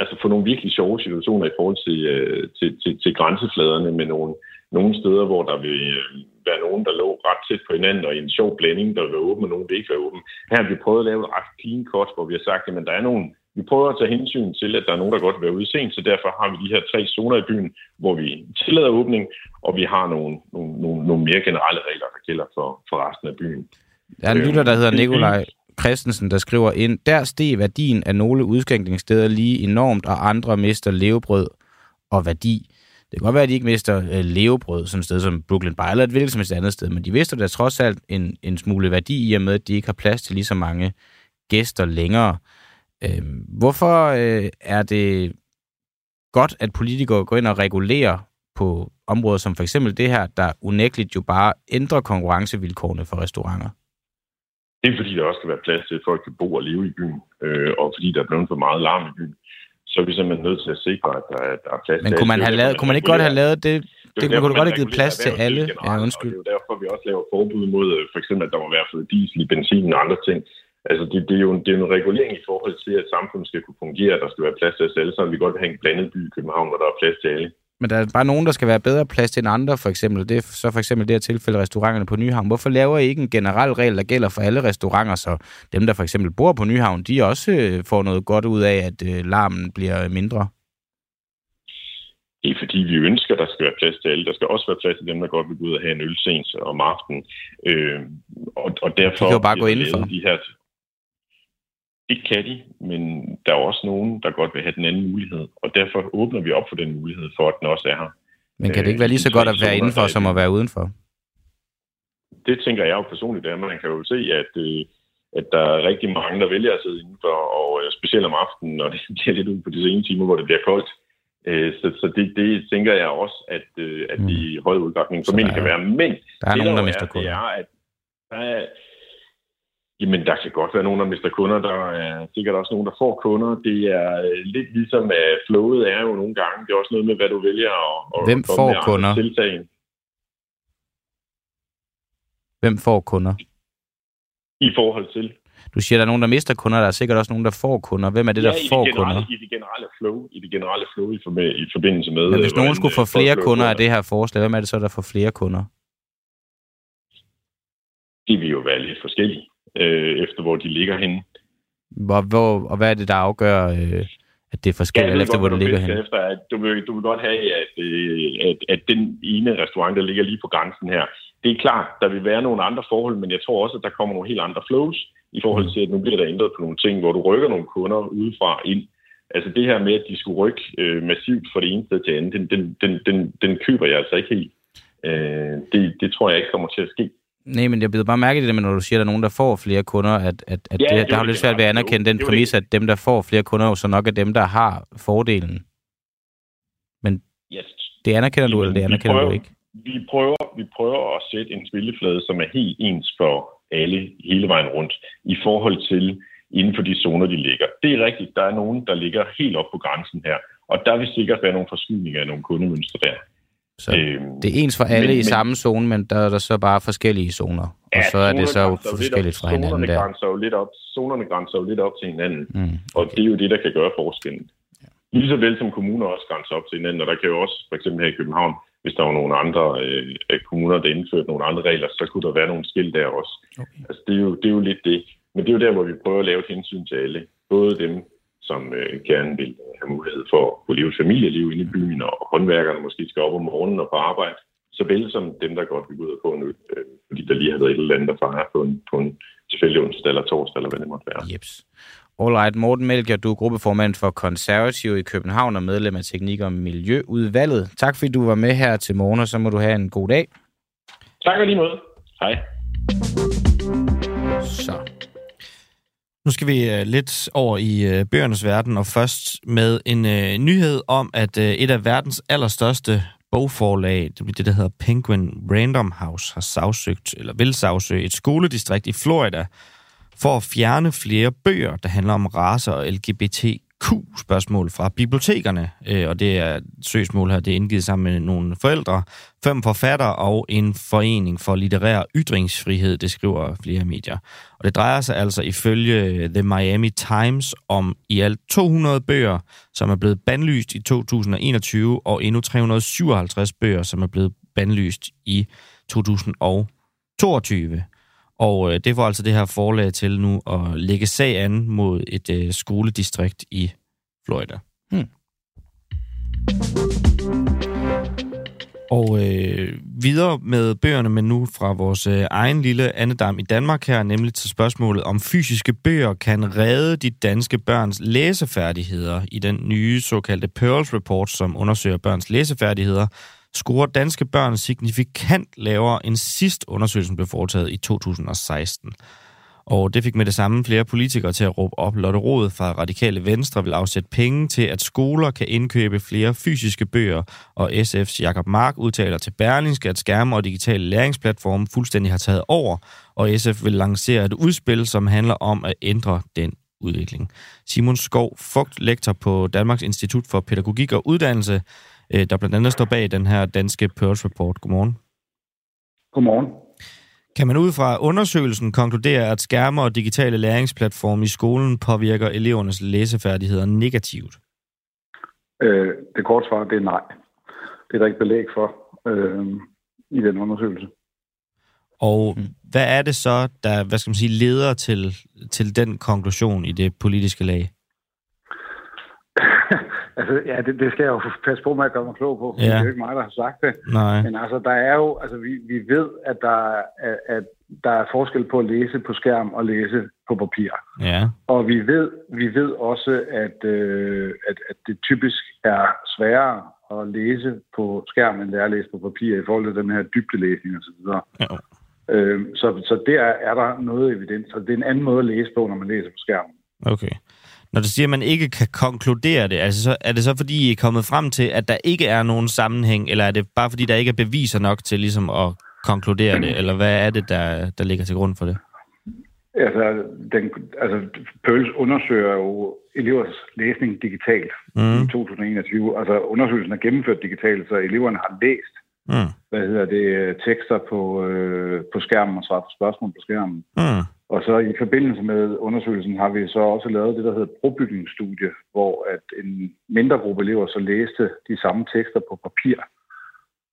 altså få nogle virkelig sjove situationer i forhold til, øh, til, til, til grænsefladerne med nogle, nogle steder, hvor der vil øh, være nogen, der lå ret tæt på hinanden, og i en sjov blanding, der vil åben, og nogen vil ikke være åben. Her har vi prøvet at lave et ret clean cut, hvor vi har sagt, at der er nogen, vi prøver at tage hensyn til, at der er nogen, der godt vil være ude sent, så derfor har vi de her tre zoner i byen, hvor vi tillader åbning, og vi har nogle, nogle, nogle, nogle mere generelle regler, der gælder for, for resten af byen. Der er en Øh, lytter, der hedder er Nikolaj Christensen, der skriver ind, der steg værdien af nogle udskænkningssteder lige enormt, og andre mister levebrød og værdi. Det kan godt være, at de ikke mister øh, levebrød sådan et sted som Brooklyn Bar, eller et hvilket som helst andet sted, men de mister da trods alt en, en smule værdi i og med, at de ikke har plads til lige så mange gæster længere. Øh, hvorfor øh, er det godt, at politikere går ind og regulerer på områder som for eksempel det her, der unægteligt jo bare ændrer konkurrencevilkårene for restauranter? Det er fordi, der også skal være plads til, at folk kan bo og leve i byen, øh, og fordi der er blevet for meget larm i byen. Så er vi simpelthen nødt til at sikre, at der, er- der er plads Men kunne man, have Det lavet, kunne man ikke godt have lavet det? jo det kunne du godt have man givet plads til alle. Ja, undskyld. Det er jo derfor, vi også laver forbud mod, øh, for eksempel, at der må være fået diesel i benzin og andre ting. Altså, det, det, er jo en, det er en regulering i forhold til, at samfundet skal kunne fungere, der skal være plads til os alle, så vi godt vil have en blandet by i København, hvor der er plads til alle. Men der er bare nogen, der skal være bedre plads til end andre, for eksempel. Det er så for eksempel det her tilfælde restauranterne på Nyhavn. Hvorfor laver I ikke en generel regel, der gælder for alle restauranter, så dem, der for eksempel bor på Nyhavn, de også øh, får noget godt ud af, at øh, larmen bliver mindre? Det er fordi, vi ønsker, at der skal være plads til alle. Der skal også være plads til dem, der godt vil gå ud og have en øl sent om aftenen. Øh, og, og derfor... De kan jo bare gå indenfor. De her... Det kan de, men der er også nogen, der godt vil have den anden mulighed. Og derfor åbner vi op for den mulighed for, at den også er her. Men kan det Øh, ikke være lige så de godt at være indenfor, der som at være udenfor? Det tænker jeg jo personligt, at man kan jo se, at, øh, at der er rigtig mange, der vælger at sidde indenfor, og øh, specielt om aftenen, når det bliver lidt ud på de sene timer, hvor det bliver koldt. Øh, Så, så det, det tænker jeg også, at, øh, at det i høj udgangspunkt Så formentlig der kan være. Men Der er det, nogen, der jo mister er, det er, at der er, jamen, der kan godt være nogen, der mister kunder. Der er sikkert også nogen, der får kunder. Det er øh, lidt ligesom, at flowet er jo nogle gange. Det er også noget med, hvad du vælger at Hvem får med kunder? Tiltag. Hvem får kunder? I forhold til Du siger, der er nogen, der mister kunder, der er sikkert også nogen, der får kunder. Hvem er det, der ja, i får det generelle, kunder? I det generelle flow, i det generelle flow i, forbi- i forbindelse med... Men hvis øh, nogen skulle øh, få flere kunder af det her forslag, hvem er det så, der får flere kunder? De vil jo være lidt forskellige, øh, efter hvor de ligger henne. Hvor, hvor, og hvad er det, der afgør, øh, at det er forskelligt, alt efter hvor det ligger du hen? fisker Efter, at du, vil, du vil godt have, at, øh, at, at den ene restaurant, der ligger lige på grænsen her, det er klart, der vil være nogle andre forhold, men jeg tror også, at der kommer nogle helt andre flows i forhold Mm. til, at nu bliver der ændret på nogle ting, hvor du rykker nogle kunder udefra ind. Altså det her med, at de skulle rykke øh, massivt fra det ene sted til andet, den, den, den, den, den køber jeg altså ikke helt. Øh, det, det tror jeg ikke kommer til at ske. Nej, men jeg bliver bare mærke i det, med, når du siger, at der er nogen, der får flere kunder, at, at, at Ja, det, det der har jo lidt svært ved at generelle anerkende flow. den præmis, at dem, der får flere kunder, jo så nok er dem, der har fordelen. Yes. Det anerkender du, eller det anerkender du prøver- ikke? vi prøver, vi prøver at sætte en spilleflade, som er helt ens for alle hele vejen rundt, i forhold til inden for de zoner, de ligger. Det er rigtigt, der er nogen, der ligger helt op på grænsen her, og der vil sikkert være nogle forskydninger af nogle kundemønstre der. Så Øhm, det er ens for alle men- i samme zone, men der er der så bare forskellige zoner. Og ja, så er det så forskelligt op- fra hinanden zonerne der. Grænser jo lidt op, zonerne grænser jo lidt op til hinanden, Mm, og det er jo det, der kan gøre forskellen. Lige så vel som kommuner også grænser op til hinanden, og der kan jo også, for eksempel her i København, hvis der var nogle andre øh, kommuner, der indførte nogle andre regler, så kunne der være nogle skilt der også. Okay. Altså, det er, jo, det er jo lidt det. Men det er jo der, hvor vi prøver at lave et hensyn til alle. Både dem, som øh, gerne vil have mulighed for at kunne leve et familieliv inde i byen, og håndværkerne måske skal op om morgenen og på arbejde, såvel som dem, der godt vil gå ud og få en øl, øh, fordi der lige har været et eller andet, der fejrer på en, på en tilfældig onsdag eller torsdag, eller hvad det måtte være. Jeps. Alright, Morten Melker, du er gruppeformand for Konservative i København og medlem af Teknik- og Miljøudvalget. Tak fordi du var med her til morgen, og så må du have en god dag. Tak og lige måde. Hej. Så. Nu skal vi øh, lidt over i uh, bøgernes verden, og først med en øh, nyhed om, at et af verdens allerstørste bogforlag, det bliver det, der hedder Penguin Random House, har sagsøgt, eller vil sagsøge et skoledistrikt i Florida for at fjerne flere bøger, der handler om race og LGBT Q-spørgsmål fra bibliotekerne, øh, og det er et søgsmål her, det er indgivet sammen med nogle forældre, fem forfattere og en forening for litterær ytringsfrihed, det skriver flere medier. Og det drejer sig altså ifølge øh, The Miami Times om i alt 200 bøger, som er blevet bandlyst i 2021, og endnu 357 bøger, som er blevet bandlyst i 2022. Og øh, det får altså det her forlag til nu at lægge sag an mod et øh, skoledistrikt i Florida. Hmm. Og øh, videre med bøgerne, men nu fra vores øh, egen lille andedam i Danmark her, nemlig til spørgsmålet om fysiske bøger kan redde de danske børns læsefærdigheder i den nye såkaldte Pearls Report, som undersøger børns læsefærdigheder, scorer danske børn signifikant lavere end sidst undersøgelsen blev foretaget i 2016. Og det fik med det samme flere politikere til at råbe op. Lotte Rod fra Radikale Venstre vil afsætte penge til, at skoler kan indkøbe flere fysiske bøger, og SF's Jakob Mark udtaler til Berlingske, at skærme og digitale læringsplatforme fuldstændig har taget over, og SF vil lancere et udspil, som handler om at ændre den udvikling. Simon Skov, Fugt, lektor på Danmarks Institut for Pædagogik og Uddannelse, øh, der blandt andet står bag den her danske Pearls Report. Godmorgen. Godmorgen. Kan man ud fra undersøgelsen konkludere, at skærme og digitale læringsplatforme i skolen påvirker elevernes læsefærdigheder negativt? Øh, det korte svar det er nej. Det er der ikke belæg for øh, i den undersøgelse. Og hvad er det så, der hvad skal man sige, leder til, til den konklusion i det politiske lag? altså, ja, det, det skal jeg jo passe på med at gøre mig klog på. Ja. Det er jo ikke mig, der har sagt det. Nej. Men altså, der er jo, altså, vi, vi ved, at der, er, at der er forskel på at læse på skærm og læse på papir. Ja. Og vi ved, vi ved også, at, øh, at, at det typisk er sværere at læse på skærm, end det er at læse på papir i forhold til den her dybdelæsning osv. Ja. Øh, så, så der er der noget evidens, og det er en anden måde at læse på, når man læser på skærmen. Okay. Når du siger, at man ikke kan konkludere det, altså så, er det så fordi, I er kommet frem til, at der ikke er nogen sammenhæng, eller er det bare fordi, der ikke er beviser nok til ligesom at konkludere det, eller hvad er det, der, der ligger til grund for det? Altså, den, altså Pøls undersøger jo elevers læsning digitalt Mm. i 2021. Altså, undersøgelsen er gennemført digitalt, så eleverne har læst Mm. hvad hedder det, tekster på, øh, på skærmen og svaret på spørgsmål på skærmen. Mm. Og så i forbindelse med undersøgelsen har vi så også lavet det, der hedder brobygningsstudie, hvor at en mindre gruppe elever så læste de samme tekster på papir.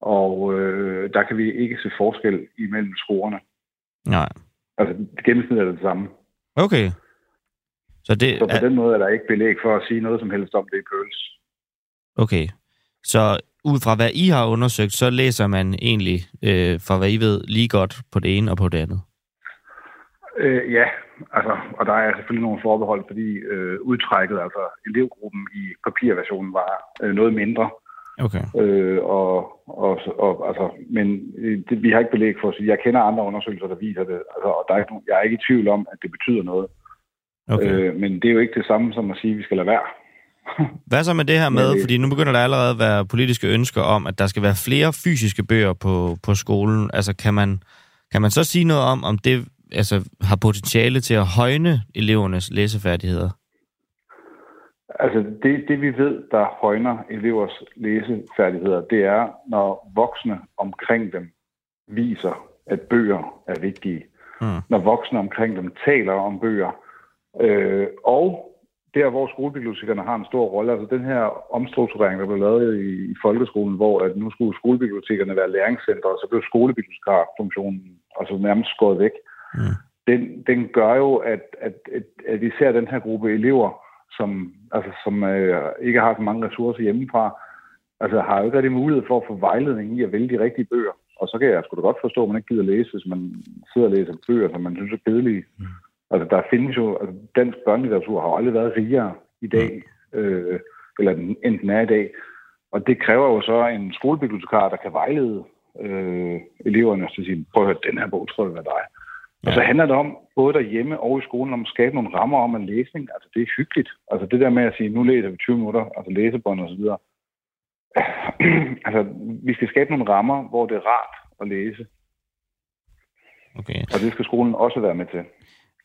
Og øh, der kan vi ikke se forskel imellem scorerne. Nej. Altså, gennemsnittet er det samme. Okay. Så det Så på er, den måde er der ikke belæg for at sige noget som helst om det i Pøls. okay. Så ud fra hvad I har undersøgt, så læser man egentlig, øh, fra hvad I ved, lige godt på det ene og på det andet. Øh, ja, altså, og der er selvfølgelig nogle forbehold, fordi øh, udtrækket, altså elevgruppen i papirversionen var øh, noget mindre. Okay. Øh, og, og, og, altså, men øh, det, vi har ikke belæg for at sige, jeg kender andre undersøgelser, der viser det, altså, og der er ikke, jeg er ikke i tvivl om, at det betyder noget. okay. Øh, men det er jo ikke det samme som at sige, at vi skal lade være. Hvad så med det her med, det- fordi nu begynder der allerede at være politiske ønsker om, at der skal være flere fysiske bøger på, på skolen. Altså kan man, kan man så sige noget om, om det altså, har potentiale til at højne elevernes læsefærdigheder? Altså det, det vi ved, der højner elevers læsefærdigheder, det er, når voksne omkring dem viser, at bøger er vigtige. Mm. Når voksne omkring dem taler om bøger. Øh, og der, hvor skolebibliotekerne har en stor rolle, altså den her omstrukturering, der blev lavet i, i folkeskolen, hvor at nu skulle skolebibliotekerne være læringscentre, og så blev skolebibliotekarfunktionen altså nærmest skåret væk. Mm. Den, den gør jo, at, at, at, at især den her gruppe elever, som, altså, som øh, ikke har så mange ressourcer hjemmefra, altså har jo ikke rigtig mulighed for at få vejledning i at vælge de rigtige bøger. Og så kan jeg sgu da godt forstå, at man ikke gider læse, hvis man sidder og læser bøger, som man synes er kedelige. Mm. Altså, der findes jo, altså, dansk børnelitteratur har aldrig været rigere i dag, øh, eller den, end den er i dag. Og det kræver jo så en skolebibliotekar, der kan vejlede øh, eleverne og sige, prøv at høre, den her bog tror jeg være dig. Ja. Og så handler det om, både derhjemme og i skolen, om at skabe nogle rammer om en læsning. Altså, det er hyggeligt. Altså, det der med at sige, nu læser vi 20 minutter, altså læsebånd og så videre. altså, vi skal skabe nogle rammer, hvor det er rart at læse. Okay. Og det skal skolen også være med til.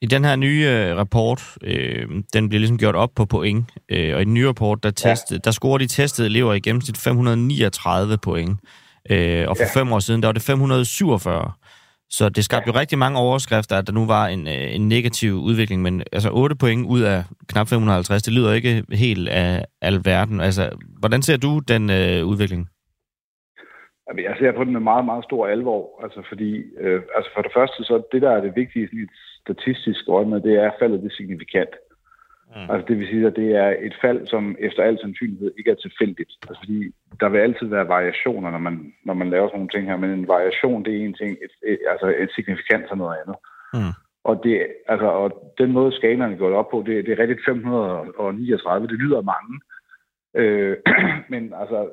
I den her nye øh, rapport, øh, den bliver ligesom gjort op på point, øh, og i den nye rapport, der, testet, ja. der scorer de testede elever i gennemsnit 539 point. Øh, og for ja. fem år siden, der var det 547. Så det skabte ja. jo rigtig mange overskrifter, at der nu var en, øh, en negativ udvikling, men altså 8 point ud af knap 550, det lyder ikke helt af alverden. Altså, hvordan ser du den øh, udvikling? Jeg ser på den med meget, meget stor alvor, altså fordi, øh, altså for det første, så det der er det vigtige statistisk øje med, det er, at faldet det er signifikant. Mm. Altså det vil sige, at det er et fald, som efter al sandsynlighed ikke er tilfældigt. Altså fordi der vil altid være variationer, når man, når man laver sådan nogle ting her, men en variation, det er en ting, et, et, altså et signifikant er noget andet. Mm. Og, det, altså, og den måde, skalerne går op på, det, det er rigtigt 539, det lyder mange. Øh, men altså,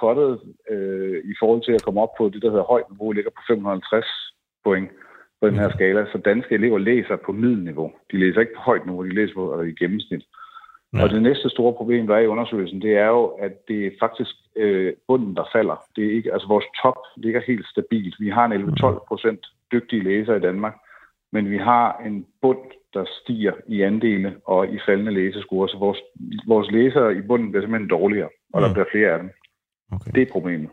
kottet øh, i forhold til at komme op på det, der hedder højt niveau, ligger på 550 point på den her skala. Så danske elever læser på middelniveau. De læser ikke på højt niveau, de læser på i gennemsnit. Ja. Og det næste store problem, der er i undersøgelsen, det er jo, at det er faktisk øh, bunden, der falder. Det er ikke, altså vores top ligger helt stabilt. Vi har en 11-12 procent dygtige læsere i Danmark, men vi har en bund, der stiger i andele og i faldende læsescore. Så vores, vores læsere i bunden bliver simpelthen dårligere, og mm. der bliver flere af dem. Okay. Det er problemet.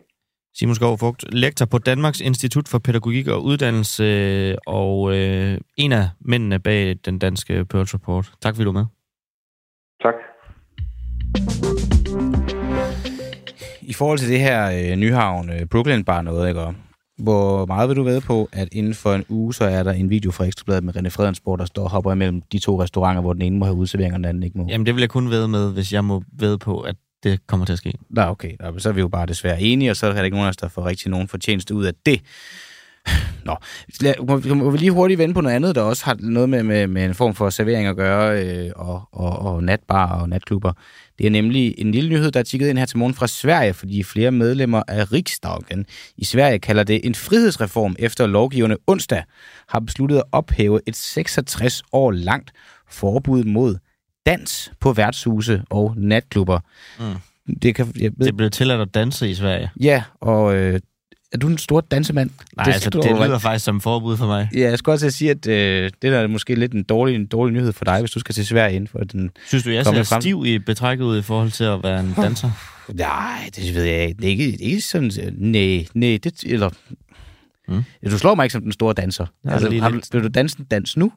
Simon Skov Fugt, lektor på Danmarks Institut for Pædagogik og Uddannelse, og øh, en af mændene bag den danske Pearl Report. Tak fordi du er med. Tak. I forhold til det her øh, Nyhavn, øh, Brooklyn bare noget, ikke? Hvor meget vil du ved på, at inden for en uge, så er der en video fra Ekstrabladet med René Fredensborg, der står og hopper imellem de to restauranter, hvor den ene må have udsevering, og den anden ikke må? Jamen, det vil jeg kun ved med, hvis jeg må ved på, at det kommer til at ske. Nå, okay. Nå, så er vi jo bare desværre enige, og så er der ikke nogen af os, der får rigtig nogen fortjeneste ud af det. Nå, må, må vi lige hurtigt vende på noget andet, der også har noget med, med, med en form for servering at gøre, øh, og, og, og natbar og natklubber. Det er nemlig en lille nyhed, der er tikket ind her til morgen fra Sverige, fordi flere medlemmer af Riksdagen i Sverige kalder det en frihedsreform, efter lovgiverne onsdag har besluttet at ophæve et 66 år langt forbud mod dans på værtshuse og natklubber. Mm. Det, kan, jeg ved, det blev tilladt at danse i Sverige. Ja, og øh, er du en stor dansemand? Nej, det, altså, det lyder faktisk som forbud for mig. Ja, jeg skal også sige, at øh, det der er måske lidt en dårlig, en dårlig nyhed for dig, hvis du skal til Sverige inden for den Synes du, jeg ser frem... stiv i betrækket ud i forhold til at være en danser? Nej, det ved jeg ikke. Det er ikke, ikke sådan... Nej, nej, det... Eller, mm. du slår mig ikke som den store danser. Altså, har du, vil du danse en dans nu?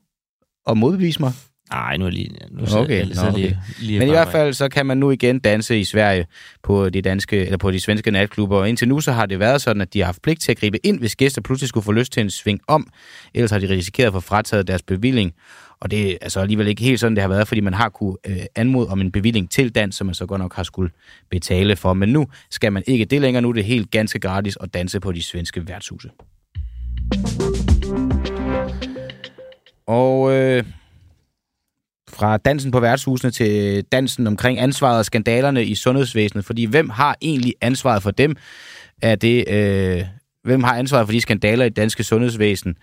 Og modbevise mig? Nej, nu er lige... Nu okay, jeg, nå, okay. Lige, lige Men i hvert fald, så kan man nu igen danse i Sverige på de, danske, eller på de svenske natklubber. Og indtil nu, så har det været sådan, at de har haft pligt til at gribe ind, hvis gæster pludselig skulle få lyst til en sving om. Ellers har de risikeret at få frataget deres bevilling. Og det er altså alligevel ikke helt sådan, det har været, fordi man har kunne øh, anmode om en bevilling til dans, som man så godt nok har skulle betale for. Men nu skal man ikke det længere. Nu er det helt ganske gratis at danse på de svenske værtshuse. Og øh, fra dansen på værtshusene til dansen omkring ansvaret og skandalerne i sundhedsvæsenet. Fordi hvem har egentlig ansvaret for dem? Er det, øh, hvem har ansvaret for de skandaler i danske sundhedsvæsen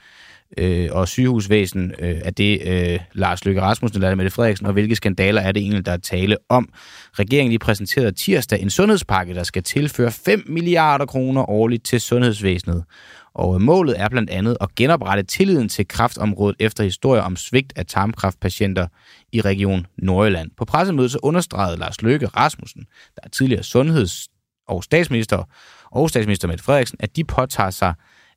øh, og sygehusvæsen? Øh, er det øh, Lars Løkke Rasmussen eller Mette Frederiksen? Og hvilke skandaler er det egentlig, der er tale om? Regeringen lige præsenterede tirsdag en sundhedspakke, der skal tilføre 5 milliarder kroner årligt til sundhedsvæsenet. Og målet er blandt andet at genoprette tilliden til kraftområdet efter historier om svigt af tarmkræftpatienter i Region Nordjylland. På pressemødet så understregede Lars Løkke Rasmussen, der er tidligere sundheds- og statsminister, og statsminister Mette Frederiksen, at de påtager sig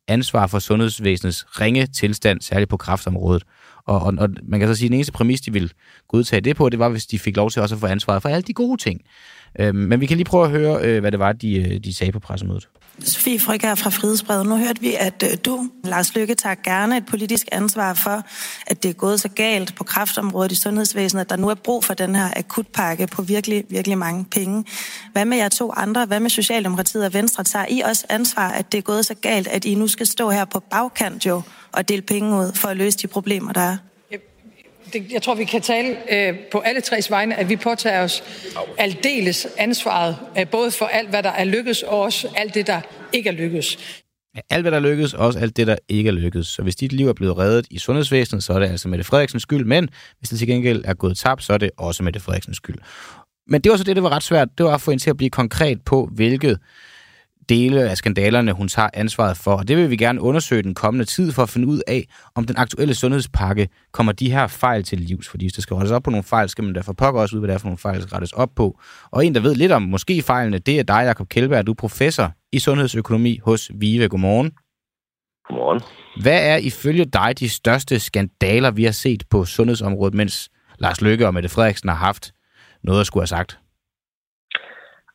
ansvar for sundhedsvæsenets ringe tilstand, særligt på kraftområdet. Og, og, og man kan så sige, at den eneste præmis, de ville godtage det på, det var, hvis de fik lov til også at få ansvaret for alle de gode ting. Øhm, men vi kan lige prøve at høre, øh, hvad det var, de, øh, de sagde på pressemødet. Sofie Frygger fra Frihedsbrevet. Nu hørte vi, at øh, du, Lars Lykke, tager gerne et politisk ansvar for, at det er gået så galt på kraftområdet i sundhedsvæsenet, at der nu er brug for den her akutpakke på virkelig, virkelig mange penge. Hvad med jer to andre? Hvad med Socialdemokratiet og Venstre? Tager I også ansvar, at det er gået så galt, at I nu skal stå her på bagkant jo og dele penge ud for at løse de problemer, der er? Det, jeg tror, vi kan tale øh, på alle tres vegne, at vi påtager os aldeles ansvaret, øh, både for alt, hvad der er lykkes, og også alt det, der ikke er lykkes. alt, hvad der lykkedes, og også alt det, der ikke er lykkedes. Så hvis dit liv er blevet reddet i sundhedsvæsenet, så er det altså Mette Frederiksens skyld, men hvis det til gengæld er gået tabt, så er det også Mette Frederiksens skyld. Men det var så det, der var ret svært. Det var at få hende til at blive konkret på, hvilket dele af skandalerne, hun tager ansvaret for. Og det vil vi gerne undersøge den kommende tid for at finde ud af, om den aktuelle sundhedspakke kommer de her fejl til livs. Fordi hvis der skal rettes op på nogle fejl, skal man derfor pokker også ud, hvad det er for nogle fejl, der skal rettes op på. Og en, der ved lidt om måske fejlene, det er dig, Jacob Kjellberg. Du er professor i sundhedsøkonomi hos VIVE. Godmorgen. Godmorgen. Hvad er ifølge dig de største skandaler, vi har set på sundhedsområdet, mens Lars Løkke og Mette Frederiksen har haft noget at skulle have sagt?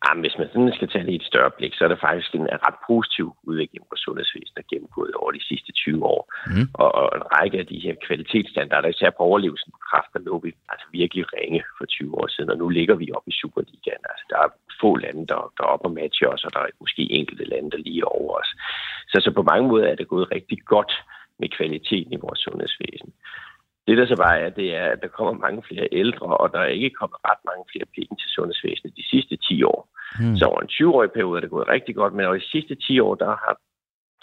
Jamen, hvis man sådan skal tage det i et større blik, så er der faktisk en ret positiv udvikling på sundhedsvæsenet, der gennemgået over de sidste 20 år. Mm. Og, og en række af de her kvalitetsstandarder, især på overlevelsen på kræft, der lå vi altså virkelig ringe for 20 år siden, og nu ligger vi op i Superligaen. Altså, der er få lande, der, der er op og matcher os, og der er måske enkelte lande, der lige over os. Så, så på mange måder er det gået rigtig godt med kvaliteten i vores sundhedsvæsen. Det, der så bare er, det er, at der kommer mange flere ældre, og der er ikke kommet ret mange flere penge til sundhedsvæsenet de sidste 10 år. Mm. Så over en 20-årig periode er det gået rigtig godt, men over de sidste 10 år, der har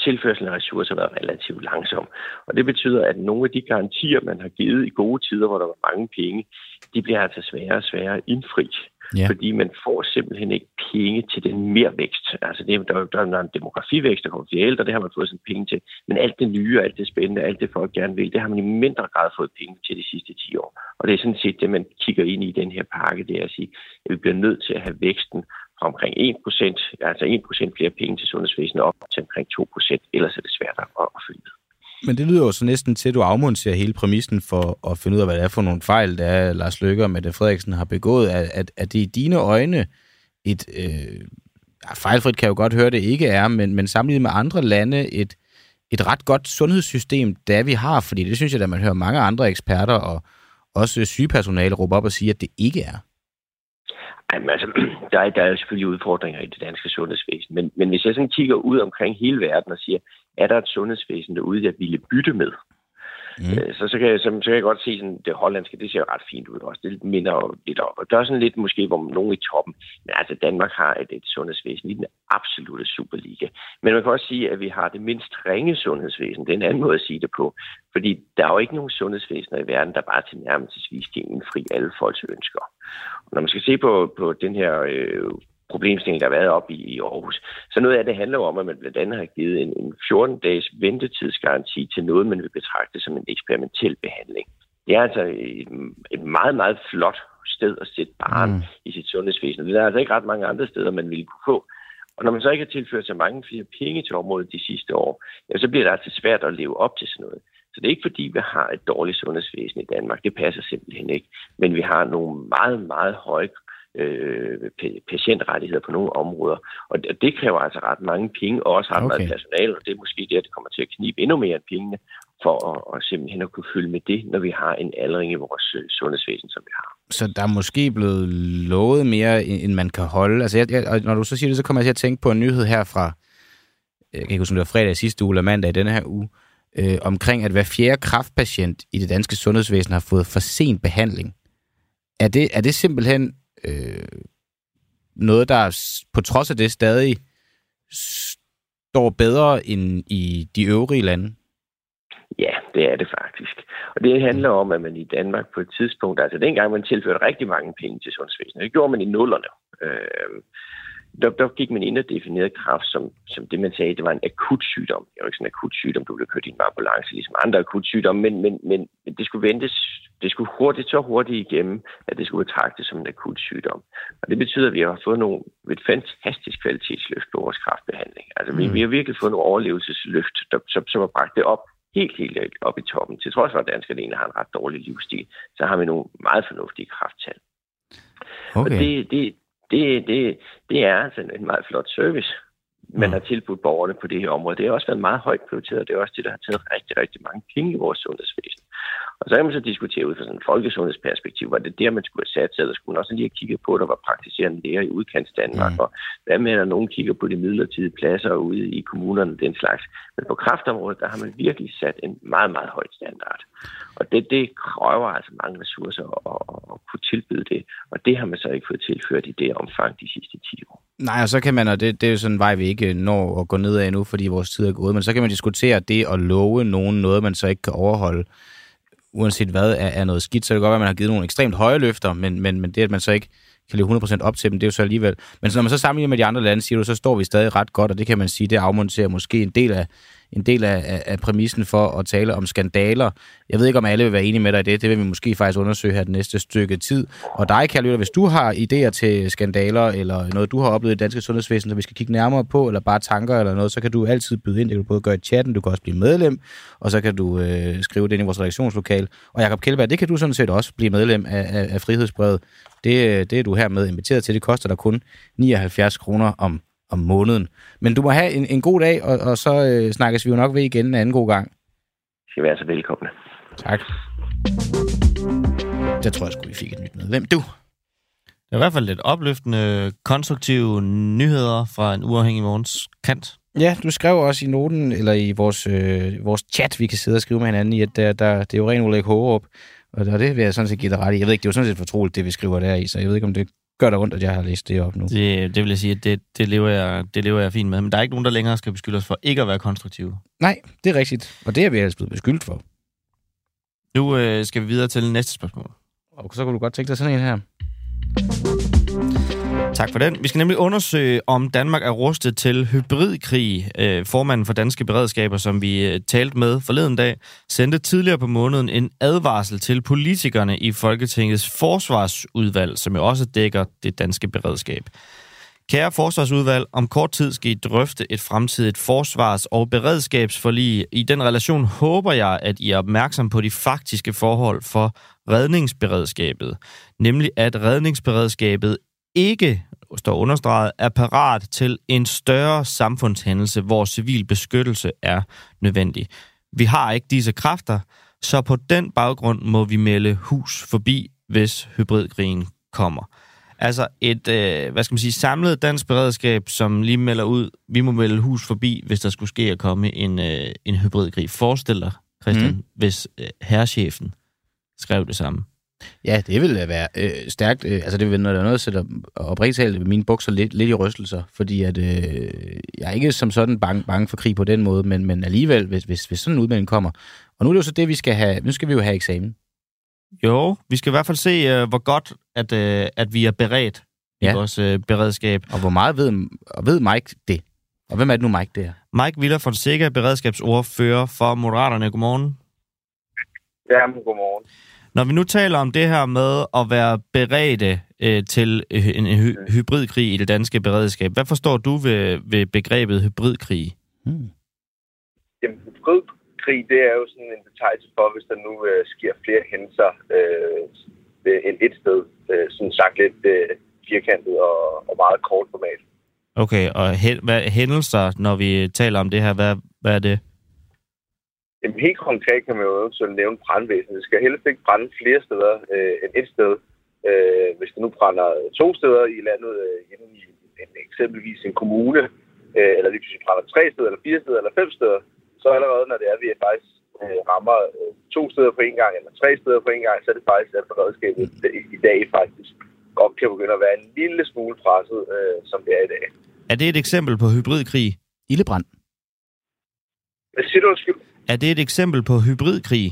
tilførselen af ressourcer været relativt langsom. Og det betyder, at nogle af de garantier, man har givet i gode tider, hvor der var mange penge, de bliver altså sværere og sværere at indfri. Ja. Fordi man får simpelthen ikke penge til den mere vækst. Altså det, der, der er en demografivækst, der kommer flere ældre, det har man fået sådan penge til. Men alt det nye, alt det spændende, alt det folk gerne vil, det har man i mindre grad fået penge til de sidste 10 år. Og det er sådan set det, man kigger ind i den her pakke, det er at sige, at vi bliver nødt til at have væksten fra omkring 1%, altså 1% flere penge til sundhedsvæsenet op til omkring 2%, ellers er det svært at, at følge med. Men det lyder jo så næsten til, at du afmonterer hele præmissen for at finde ud af, hvad det er for nogle fejl, der er, Lars Løkke og Mette Frederiksen har begået. Er, at, at det i dine øjne et... Øh, fejlfrit kan jeg jo godt høre, det ikke er, men, men sammenlignet med andre lande, et, et ret godt sundhedssystem, der vi har, fordi det synes jeg, at man hører mange andre eksperter og også sygepersonale råbe op og sige, at det ikke er. Jamen, altså, der, er, der er selvfølgelig udfordringer i det danske sundhedsvæsen, men, men hvis jeg sådan kigger ud omkring hele verden og siger, er der et sundhedsvæsen derude, jeg ville bytte med? Mm. Øh, så, så, kan jeg, så, så kan jeg godt se, sådan, det hollandske, det ser ret fint ud også. Det minder lidt op. Og der er sådan lidt måske, hvor nogen i toppen. Men altså, Danmark har et, et sundhedsvæsen i den absolute superliga. Men man kan også sige, at vi har det mindst ringe sundhedsvæsen. Det er en anden måde at sige det på. Fordi der er jo ikke nogen sundhedsvæsener i verden, der bare tilnærmelsesvis kan indfri alle folks ønsker. Og når man skal se på, på den her øh, problemstilling, der har været op i, i Aarhus. Så noget af det handler om, at man blandt andet har givet en, en 14-dages ventetidsgaranti til noget, man vil betragte som en eksperimentel behandling. Det er altså et, et meget, meget flot sted at sætte barn mm. i sit sundhedsvæsen. Det er altså ikke ret mange andre steder, man ville kunne få. Og når man så ikke har tilført så mange flere penge til området de sidste år, ja, så bliver det altså svært at leve op til sådan noget. Så det er ikke fordi, vi har et dårligt sundhedsvæsen i Danmark. Det passer simpelthen ikke. Men vi har nogle meget, meget høje øh, patientrettigheder på nogle områder. Og det kræver altså ret mange penge, og også ret okay. meget personale, og det er måske det, det kommer til at knibe endnu mere end pengene, for at, at simpelthen at kunne følge med det, når vi har en aldring i vores øh, sundhedsvæsen, som vi har. Så der er måske blevet lovet mere, end man kan holde. Altså, jeg, jeg, når du så siger det, så kommer jeg til at tænke på en nyhed her fra, jeg kan ikke huske, om det var fredag sidste uge eller mandag i denne her uge, øh, omkring, at hver fjerde kraftpatient i det danske sundhedsvæsen har fået for sen behandling. Er det, er det simpelthen øh, noget, der på trods af det stadig står bedre end i de øvrige lande? Ja, det er det faktisk. Og det handler om, at man i Danmark på et tidspunkt, altså dengang man tilførte rigtig mange penge til sundhedsvæsenet, det gjorde man i nullerne. Øh, der, der gik man ind og definerede kræft som, som det, man sagde, det var en akut sygdom. Det var ikke sådan en akut sygdom, du blev kørt i en ambulance, ligesom andre akut sygdomme, men, men, men det skulle ventes, det skulle hurtigt, så hurtigt igennem, at det skulle betragtes som en akut sygdom. Og det betyder, at vi har fået nogle, et fantastisk kvalitetsløft på vores kræftbehandling. Altså, mm. vi, vi har virkelig fået nogle overlevelsesløft, der, som, som har bragt det op helt, helt op i toppen. Til trods for, at danskerne egentlig har en ret dårlig livsstil, så har vi nogle meget fornuftige krafttal. Okay. Og det, det, det, det, det er altså en meget flot service, man mm. har tilbudt borgerne på det her område. Det har også været meget højt prioriteret, og det er også det, der har taget rigtig, rigtig mange penge i vores sundhedsvæsen. Og så kan man så diskutere ud fra sådan et folkesundhedsperspektiv, var det der, man skulle have sat sig, eller skulle man også lige have kigget på, at der var praktiserende læger i udkants Danmark, mm. og hvad med, at nogen kigger på de midlertidige pladser ude i kommunerne, den slags. Men på kraftområdet, der har man virkelig sat en meget, meget høj standard. Og det, det kræver altså mange ressourcer at, at kunne tilbyde det, og det har man så ikke fået tilført i det omfang de sidste 10 år. Nej, og så kan man, og det, det er jo sådan en vej, vi ikke når at gå ned af nu, fordi vores tid er gået, men så kan man diskutere det at love nogen noget, man så ikke kan overholde uanset hvad, er, er noget skidt. Så det kan godt være, at man har givet nogle ekstremt høje løfter, men, men, men det, at man så ikke kan leve 100% op til dem, det er jo så alligevel. Men så når man så sammenligner med de andre lande, siger du, så står vi stadig ret godt, og det kan man sige, det afmonterer måske en del af, en del af, af præmissen for at tale om skandaler. Jeg ved ikke, om alle vil være enige med dig i det. Det vil vi måske faktisk undersøge her det næste stykke tid. Og dig, Kjell Lytter, hvis du har idéer til skandaler, eller noget, du har oplevet i det danske sundhedsvæsen, som vi skal kigge nærmere på, eller bare tanker eller noget, så kan du altid byde ind. Det kan du både gøre i chatten, du kan også blive medlem, og så kan du øh, skrive det ind i vores redaktionslokal. Og Jakob Kjellberg, det kan du sådan set også blive medlem af, af, af Frihedsbrevet. Det, øh, det er du hermed inviteret til. Det koster dig kun 79 kroner om om måneden. Men du må have en, en god dag, og, og så øh, snakkes vi jo nok ved igen en anden god gang. Det skal være så velkomne. Tak. Jeg tror jeg skulle vi fik et nyt medlem. Du? Det er i hvert fald lidt opløftende, konstruktive nyheder fra en uafhængig morgens kant. Ja, du skrev også i noten, eller i vores, øh, vores chat, vi kan sidde og skrive med hinanden i, at der, der, det er jo rent Ulrik Hågerup, og det vil jeg sådan set give dig ret i. Jeg ved ikke, det er jo sådan set fortroligt, det vi skriver der i, så jeg ved ikke, om det gør det ondt, at jeg har læst det op nu. Det, det vil jeg sige, at det, det, lever jeg, det lever jeg fint med. Men der er ikke nogen, der længere skal beskylde os for ikke at være konstruktive. Nej, det er rigtigt. Og det er vi ellers blevet beskyldt for. Nu øh, skal vi videre til næste spørgsmål. Og så kunne du godt tænke dig sådan en her. Tak for den. Vi skal nemlig undersøge, om Danmark er rustet til hybridkrig. Øh, formanden for Danske Beredskaber, som vi øh, talte med forleden dag, sendte tidligere på måneden en advarsel til politikerne i Folketingets forsvarsudvalg, som jo også dækker det danske beredskab. Kære forsvarsudvalg, om kort tid skal I drøfte et fremtidigt forsvars- og beredskabsforlig. I den relation håber jeg, at I er opmærksom på de faktiske forhold for redningsberedskabet. Nemlig at redningsberedskabet ikke, står understreget, er parat til en større samfundshændelse, hvor civil beskyttelse er nødvendig. Vi har ikke disse kræfter, så på den baggrund må vi melde hus forbi, hvis hybridkrigen kommer. Altså et, øh, hvad skal man sige, samlet dansk beredskab, som lige melder ud, vi må melde hus forbi, hvis der skulle ske at komme en, øh, en hybridkrig. Forestil dig, Christian, mm. hvis øh, herrechefen skrev det samme. Ja, det vil være øh, stærkt. Øh, altså, det vil være noget, der sætter oprigtigt talt mine bukser lidt, lidt i rystelser, fordi at, øh, jeg er ikke som sådan bange, bange for krig på den måde, men, men alligevel, hvis, hvis, hvis sådan en udmelding kommer. Og nu er det jo så det, vi skal have. Nu skal vi jo have eksamen. Jo, vi skal i hvert fald se, øh, hvor godt, at, øh, at vi er beredt ja. i vores øh, beredskab. Og hvor meget ved, og ved Mike det? Og hvem er det nu, Mike, det er? Mike Viller Fonseca, beredskabsordfører for Moderaterne. Godmorgen. Ja, godmorgen. Når vi nu taler om det her med at være beredte øh, til øh, en hy- hybridkrig i det danske beredskab, hvad forstår du ved, ved begrebet hybridkrig? Hmm. Jamen, hybridkrig, det er jo sådan en betegnelse for, hvis der nu øh, sker flere hændelser øh, end et sted. Øh, sådan sagt lidt øh, firkantet og, og meget kort format. Okay, og he- hvad hændelser, når vi taler om det her, hvad, hvad er det? Jamen, helt konkret kan man jo eventuelt nævne brandvæsen. Det skal helst ikke brænde flere steder øh, end et sted. Øh, hvis det nu brænder to steder i landet, øh, inden i en, eksempelvis en kommune, øh, eller lige pludselig brænder tre steder, eller fire steder, eller fem steder, så allerede, når det er, at vi faktisk øh, rammer øh, to steder på en gang, eller tre steder på en gang, så er det faktisk, at beredskabet i dag faktisk godt kan begynde at være en lille smule presset, øh, som det er i dag. Er det et eksempel på hybridkrig? Ildebrand? Hvad siger du, undskyld? Er det et eksempel på hybridkrig?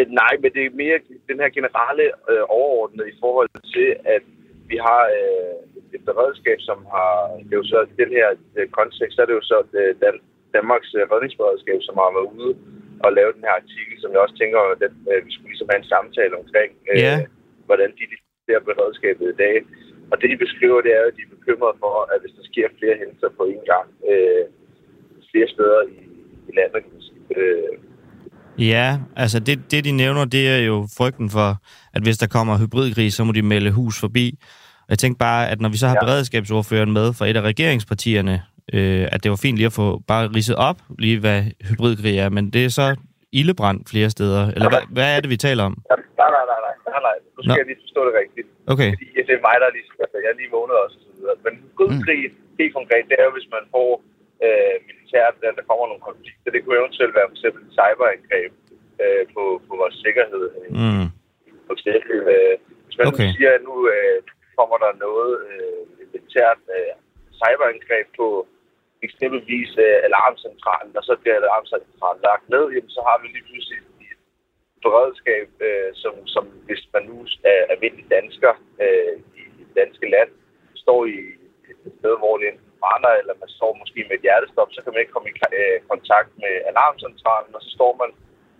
Et, nej, men det er mere den her generelle øh, overordnede i forhold til, at vi har øh, et beredskab, som har, det er jo så i den her øh, kontekst, så er det jo så øh, Dan, Danmarks øh, redningsberedskab, som har været ude og lavet den her artikel, som jeg også tænker, at den, øh, vi skulle ligesom have en samtale omkring, øh, yeah. hvordan de diskuterer beredskabet i dag. Og det, de beskriver, det er, at de er bekymrede for, at hvis der sker flere hændelser på en gang, øh, flere steder i, i landet, kan man sige. Øh. Ja, altså det, det, de nævner, det er jo frygten for, at hvis der kommer hybridkrig, så må de melde hus forbi. Og jeg tænkte bare, at når vi så har ja. beredskabsordføreren med fra et af regeringspartierne, øh, at det var fint lige at få bare ridset op, lige hvad hybridkrig er, men det er så ildebrand flere steder? Eller hvad, hvad er det, vi taler om? Nej, nej, nej, nej, nej, nej. Nu skal Nå. jeg lige forstå det rigtigt. Okay. Fordi det er mig, der er lige, altså, jeg er lige vågnet også, og så videre. Men godkrig, mm. helt konkret, det er jo, hvis man får øh, militært, der, der kommer nogle konflikter. Det kunne eventuelt være for eksempel cyberangreb øh, på, på vores sikkerhed. Mm. For eksempel, øh, hvis man okay. siger, at nu øh, kommer der noget øh, militært øh, cyberangreb på eksempelvis øh, alarmcentralen, og så bliver alarmcentralen lagt ned, jamen, så har vi lige pludselig et beredskab, øh, som, som hvis man nu er almindelig dansker øh, i det danske land, står i et sted, hvor det enten brænder, eller man står måske med et hjertestop, så kan man ikke komme i øh, kontakt med alarmcentralen, og så står man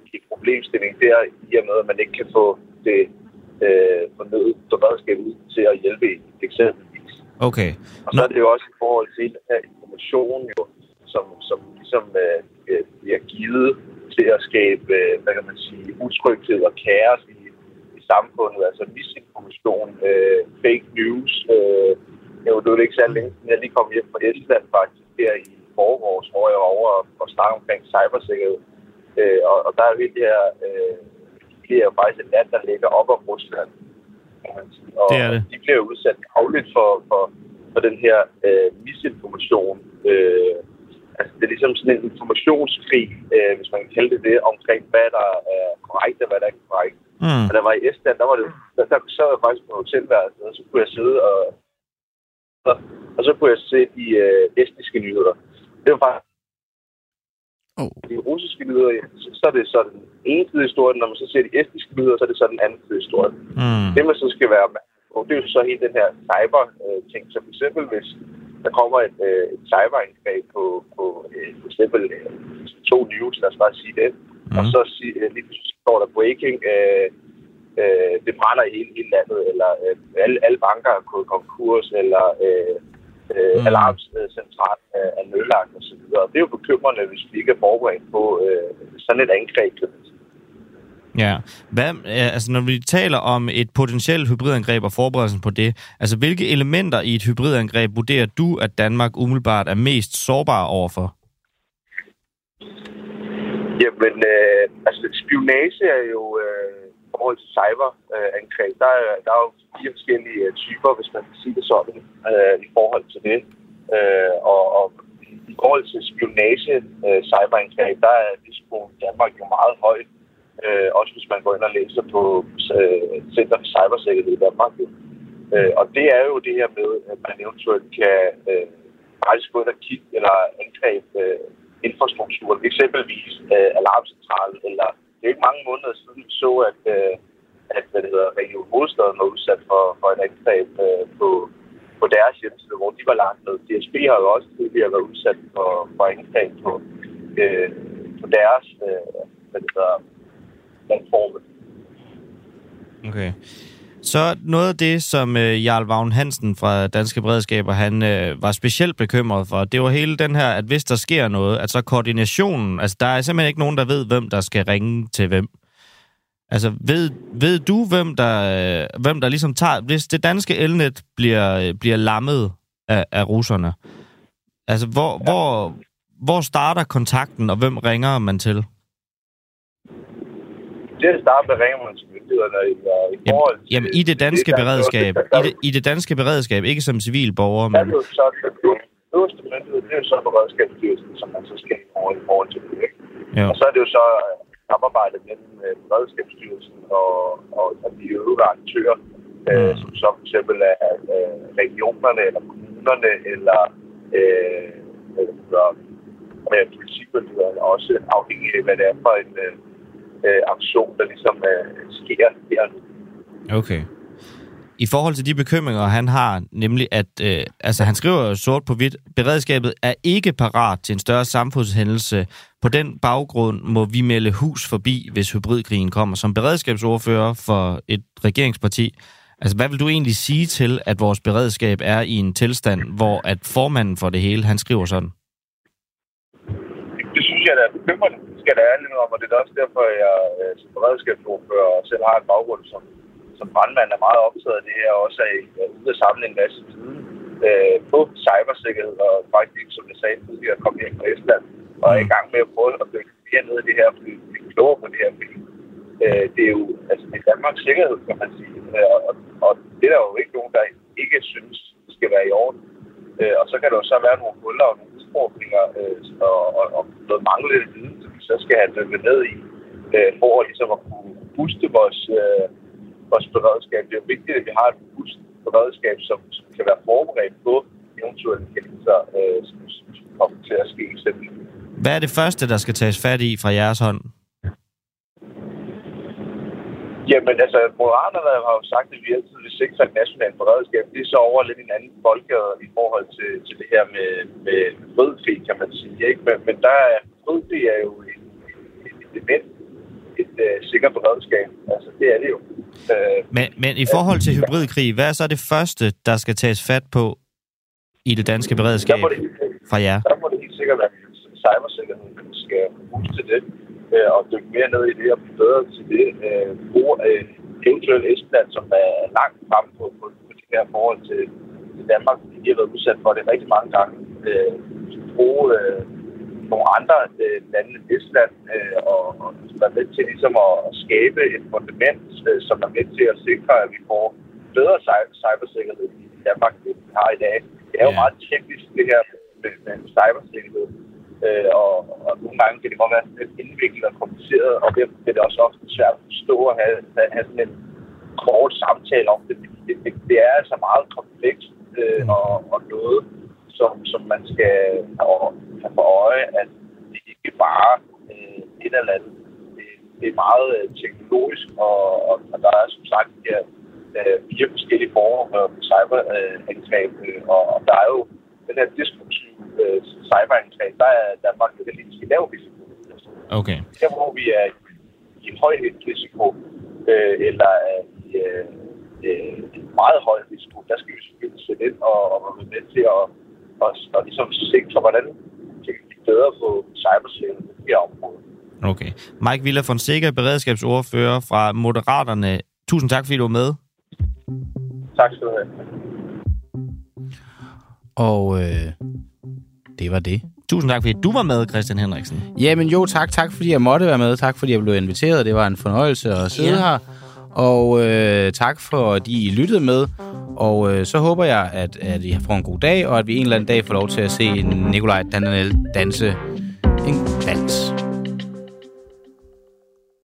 i et problemstilling der, i og med, at man ikke kan få det øh, fornødet beredskab ud til at hjælpe eksempelvis. Okay. Og så er det jo også i forhold til den her information, jo, som, som ligesom øh, øh, bliver givet til at skabe, øh, hvad kan man sige, utryghed og kaos i, i samfundet. Altså misinformation, øh, fake news. Øh, jo, det var ikke så længe siden, jeg lige kom hjem fra Estland faktisk her i forårs, hvor jeg var over og, og snakke omkring cybersikkerhed. Øh, og, og der er jo helt det her, øh, det er jo faktisk et land, der ligger op om Rusland. Og det er det. de bliver udsat afligt for, for, for den her øh, misinformation. Øh, altså, det er ligesom sådan en informationskrig, øh, hvis man kan kalde det det, omkring hvad der er korrekt og hvad der er ikke korrekt. Mm. Og der var i Estland, der var det, der, der sad jeg faktisk på hotelværelset, og så kunne jeg sidde og, og, og så kunne jeg se de øh, estiske nyheder. Det var faktisk Oh. De russiske nyheder, så, så er det så den ene side historien. Når man så ser de estiske nyheder, så er det så den anden side historien. Mm. Det, man så skal være og det er jo så hele den her cyber-ting. Så for eksempel, hvis der kommer et, øh, et cyberangreb på, på øh, for eksempel øh, to news, lad os bare sige det, mm. og så sig, øh, lige står der breaking, øh, øh, det brænder i hele, hele landet, eller øh, alle, alle banker er gået konkurs, eller øh, øh, mm. alarmcentral er, er nedlagt osv. Det er jo bekymrende, hvis vi ikke er forberedt på øh, sådan et angreb. Ja. Hvad, altså, når vi taler om et potentielt hybridangreb og forberedelsen på det, altså hvilke elementer i et hybridangreb vurderer du, at Danmark umiddelbart er mest sårbar overfor? Jamen, øh, altså spionage er jo øh, forhold til cyberangreb, der, er, der er jo fire forskellige øh, typer, hvis man kan sige det sådan, øh, i forhold til det. Øh, og, og i forhold til spionage øh, cyberangreb, der er risikoen i Danmark jo meget højt. Øh, også hvis man går ind og læser på øh, Center for Cybersikkerhed i Danmark. Øh, og det er jo det her med, at man eventuelt kan øh, faktisk gå ind og kigge eller angribe øh, infrastrukturen, eksempelvis øh, alarmcentralen, eller det er ikke mange måneder siden, vi så, at, øh, at hvad det hedder, Region Hovedstaden var udsat for, for et angreb øh, på, på deres hjemmeside, hvor de var lagt ned. DSB har jo også tidligere været udsat for, for angreb på, øh, på deres øh, hvad det hedder, platforme. Okay. Så noget af det, som øh, Jarl Vagn Hansen fra Danske Beredskaber, han øh, var specielt bekymret for, det var hele den her, at hvis der sker noget, at så koordinationen, altså der er simpelthen ikke nogen, der ved, hvem der skal ringe til hvem. Altså, ved, ved du, hvem der, øh, hvem der ligesom tager... Hvis det danske elnet bliver, øh, bliver lammet af, af russerne, altså, hvor, ja. hvor, hvor starter kontakten, og hvem ringer man til? Til at starte med ringer myndighederne i, i forhold til... Jamen, i det danske det, beredskab, i det, i det danske beredskab, ikke som civil borger, men... Det er jo så øverste myndighed, det er jo så beredskabsstyrelsen, som man så skal over i forhold til det, ikke? Jo. Og så er det jo så øh, samarbejde mellem øh, beredskabsstyrelsen og, og, og de øvrige aktører, øh, mm. øh, som så for eksempel er øh, regionerne eller kommunerne eller øh, eller, øh, politimyndighederne, også afhængig af, hvad det er for en, øh, øh, aktion, der ligesom øh, sker her nu. Okay. I forhold til de bekymringer, han har, nemlig at, øh, altså han skriver sort på hvidt, beredskabet er ikke parat til en større samfundshændelse. På den baggrund må vi melde hus forbi, hvis hybridkrigen kommer. Som beredskabsordfører for et regeringsparti, altså hvad vil du egentlig sige til, at vores beredskab er i en tilstand, hvor at formanden for det hele, han skriver sådan? Synes jeg, der er bekymrende skal da ærligt om, og det er også derfor, at jeg øh, som beredskabsordfører og selv har en baggrund som, som brandmand er meget optaget af det her, og også er ude at samle en masse viden øh, på cybersikkerhed, og faktisk, som jeg sagde tidligere, komme hjem fra Estland, og er i gang med at prøve at dykke mere ned i det her, fordi klogere på det her. Fordi, øh, det er jo altså, det er Danmarks sikkerhed, kan man sige. Øh, og, og det er der jo ikke nogen, der ikke synes skal være i orden. Øh, og så kan der jo så være nogle huller og nogle udfordringer øh, og, og, og noget manglende viden, som vi så skal have løbet ned i, øh, for at, ligesom at kunne booste vores, øh, vores beredskab. Det er jo vigtigt, at vi har et robust beredskab, som, som kan være forberedt på eventuelle hændelser, øh, som, som kommer til at ske. Hvad er det første, der skal tages fat i fra jeres hånd? Jamen, altså, Moderaterne har jo sagt, at vi altid vil sikre et nationalt beredskab. Det er så over lidt en anden folkegade i forhold til, til det her med, med fødfe, kan man sige. Ikke? Men, men der er, fødfe er jo et, et, et element, et, uh, sikkert beredskab. Altså, det er det jo. Uh, men, men i forhold til hybridkrig, hvad er så det første, der skal tages fat på i det danske beredskab det, fra jer? Der må det helt sikkert være cybersikkerhed, der skal bruges til det øh, og dykke mere ned i det og bedre til det. Øh, bruge øh, eventuelt Estland, som er langt fremme på, på, på det her forhold til, til Danmark, fordi de har været udsat for det rigtig mange gange. Øh, bruge øh, nogle andre øh, lande end Estland øh, og, og være med til ligesom at, at skabe et fundament, øh, som er med til at sikre, at vi får bedre cybersikkerhed i Danmark, end vi har i dag. Det er jo ja. meget teknisk, det her med, med cybersikkerhed. Øh, og, og nogle gange kan det godt være lidt indviklet og kompliceret, og det er det også ofte svært at forstå at have, at have sådan en kort samtale om det. Det, det, det er altså meget komplekst øh, og, og noget, som, som man skal have for øje, at det ikke bare øh, et eller andet. Det, det er meget øh, teknologisk, og, og, og der er som sagt de her øh, fire forskellige former for cyberangreb, øh, og, og der er jo den her disruptive øh, cyberangreb, der er Danmark jo heldigvis i lav risiko. Okay. Der hvor vi er i en høj risiko, øh, eller i øh, øh, en meget høj risiko, der skal vi selvfølgelig sætte ind og, og være med til at og, og ligesom sikre, hvordan vi kan blive bedre på cybersikkerhed på det her område. Okay. Mike Villa Fonseca, beredskabsordfører fra Moderaterne. Tusind tak, fordi du var med. Tak skal du have. Og øh, det var det. Tusind tak, fordi du var med, Christian Henriksen. Jamen jo, tak. Tak, fordi jeg måtte være med. Tak, fordi jeg blev inviteret. Det var en fornøjelse at sidde ja. her. Og øh, tak for, at I lyttede med. Og øh, så håber jeg, at, at I får en god dag, og at vi en eller anden dag får lov til at se Nikolaj Danel danse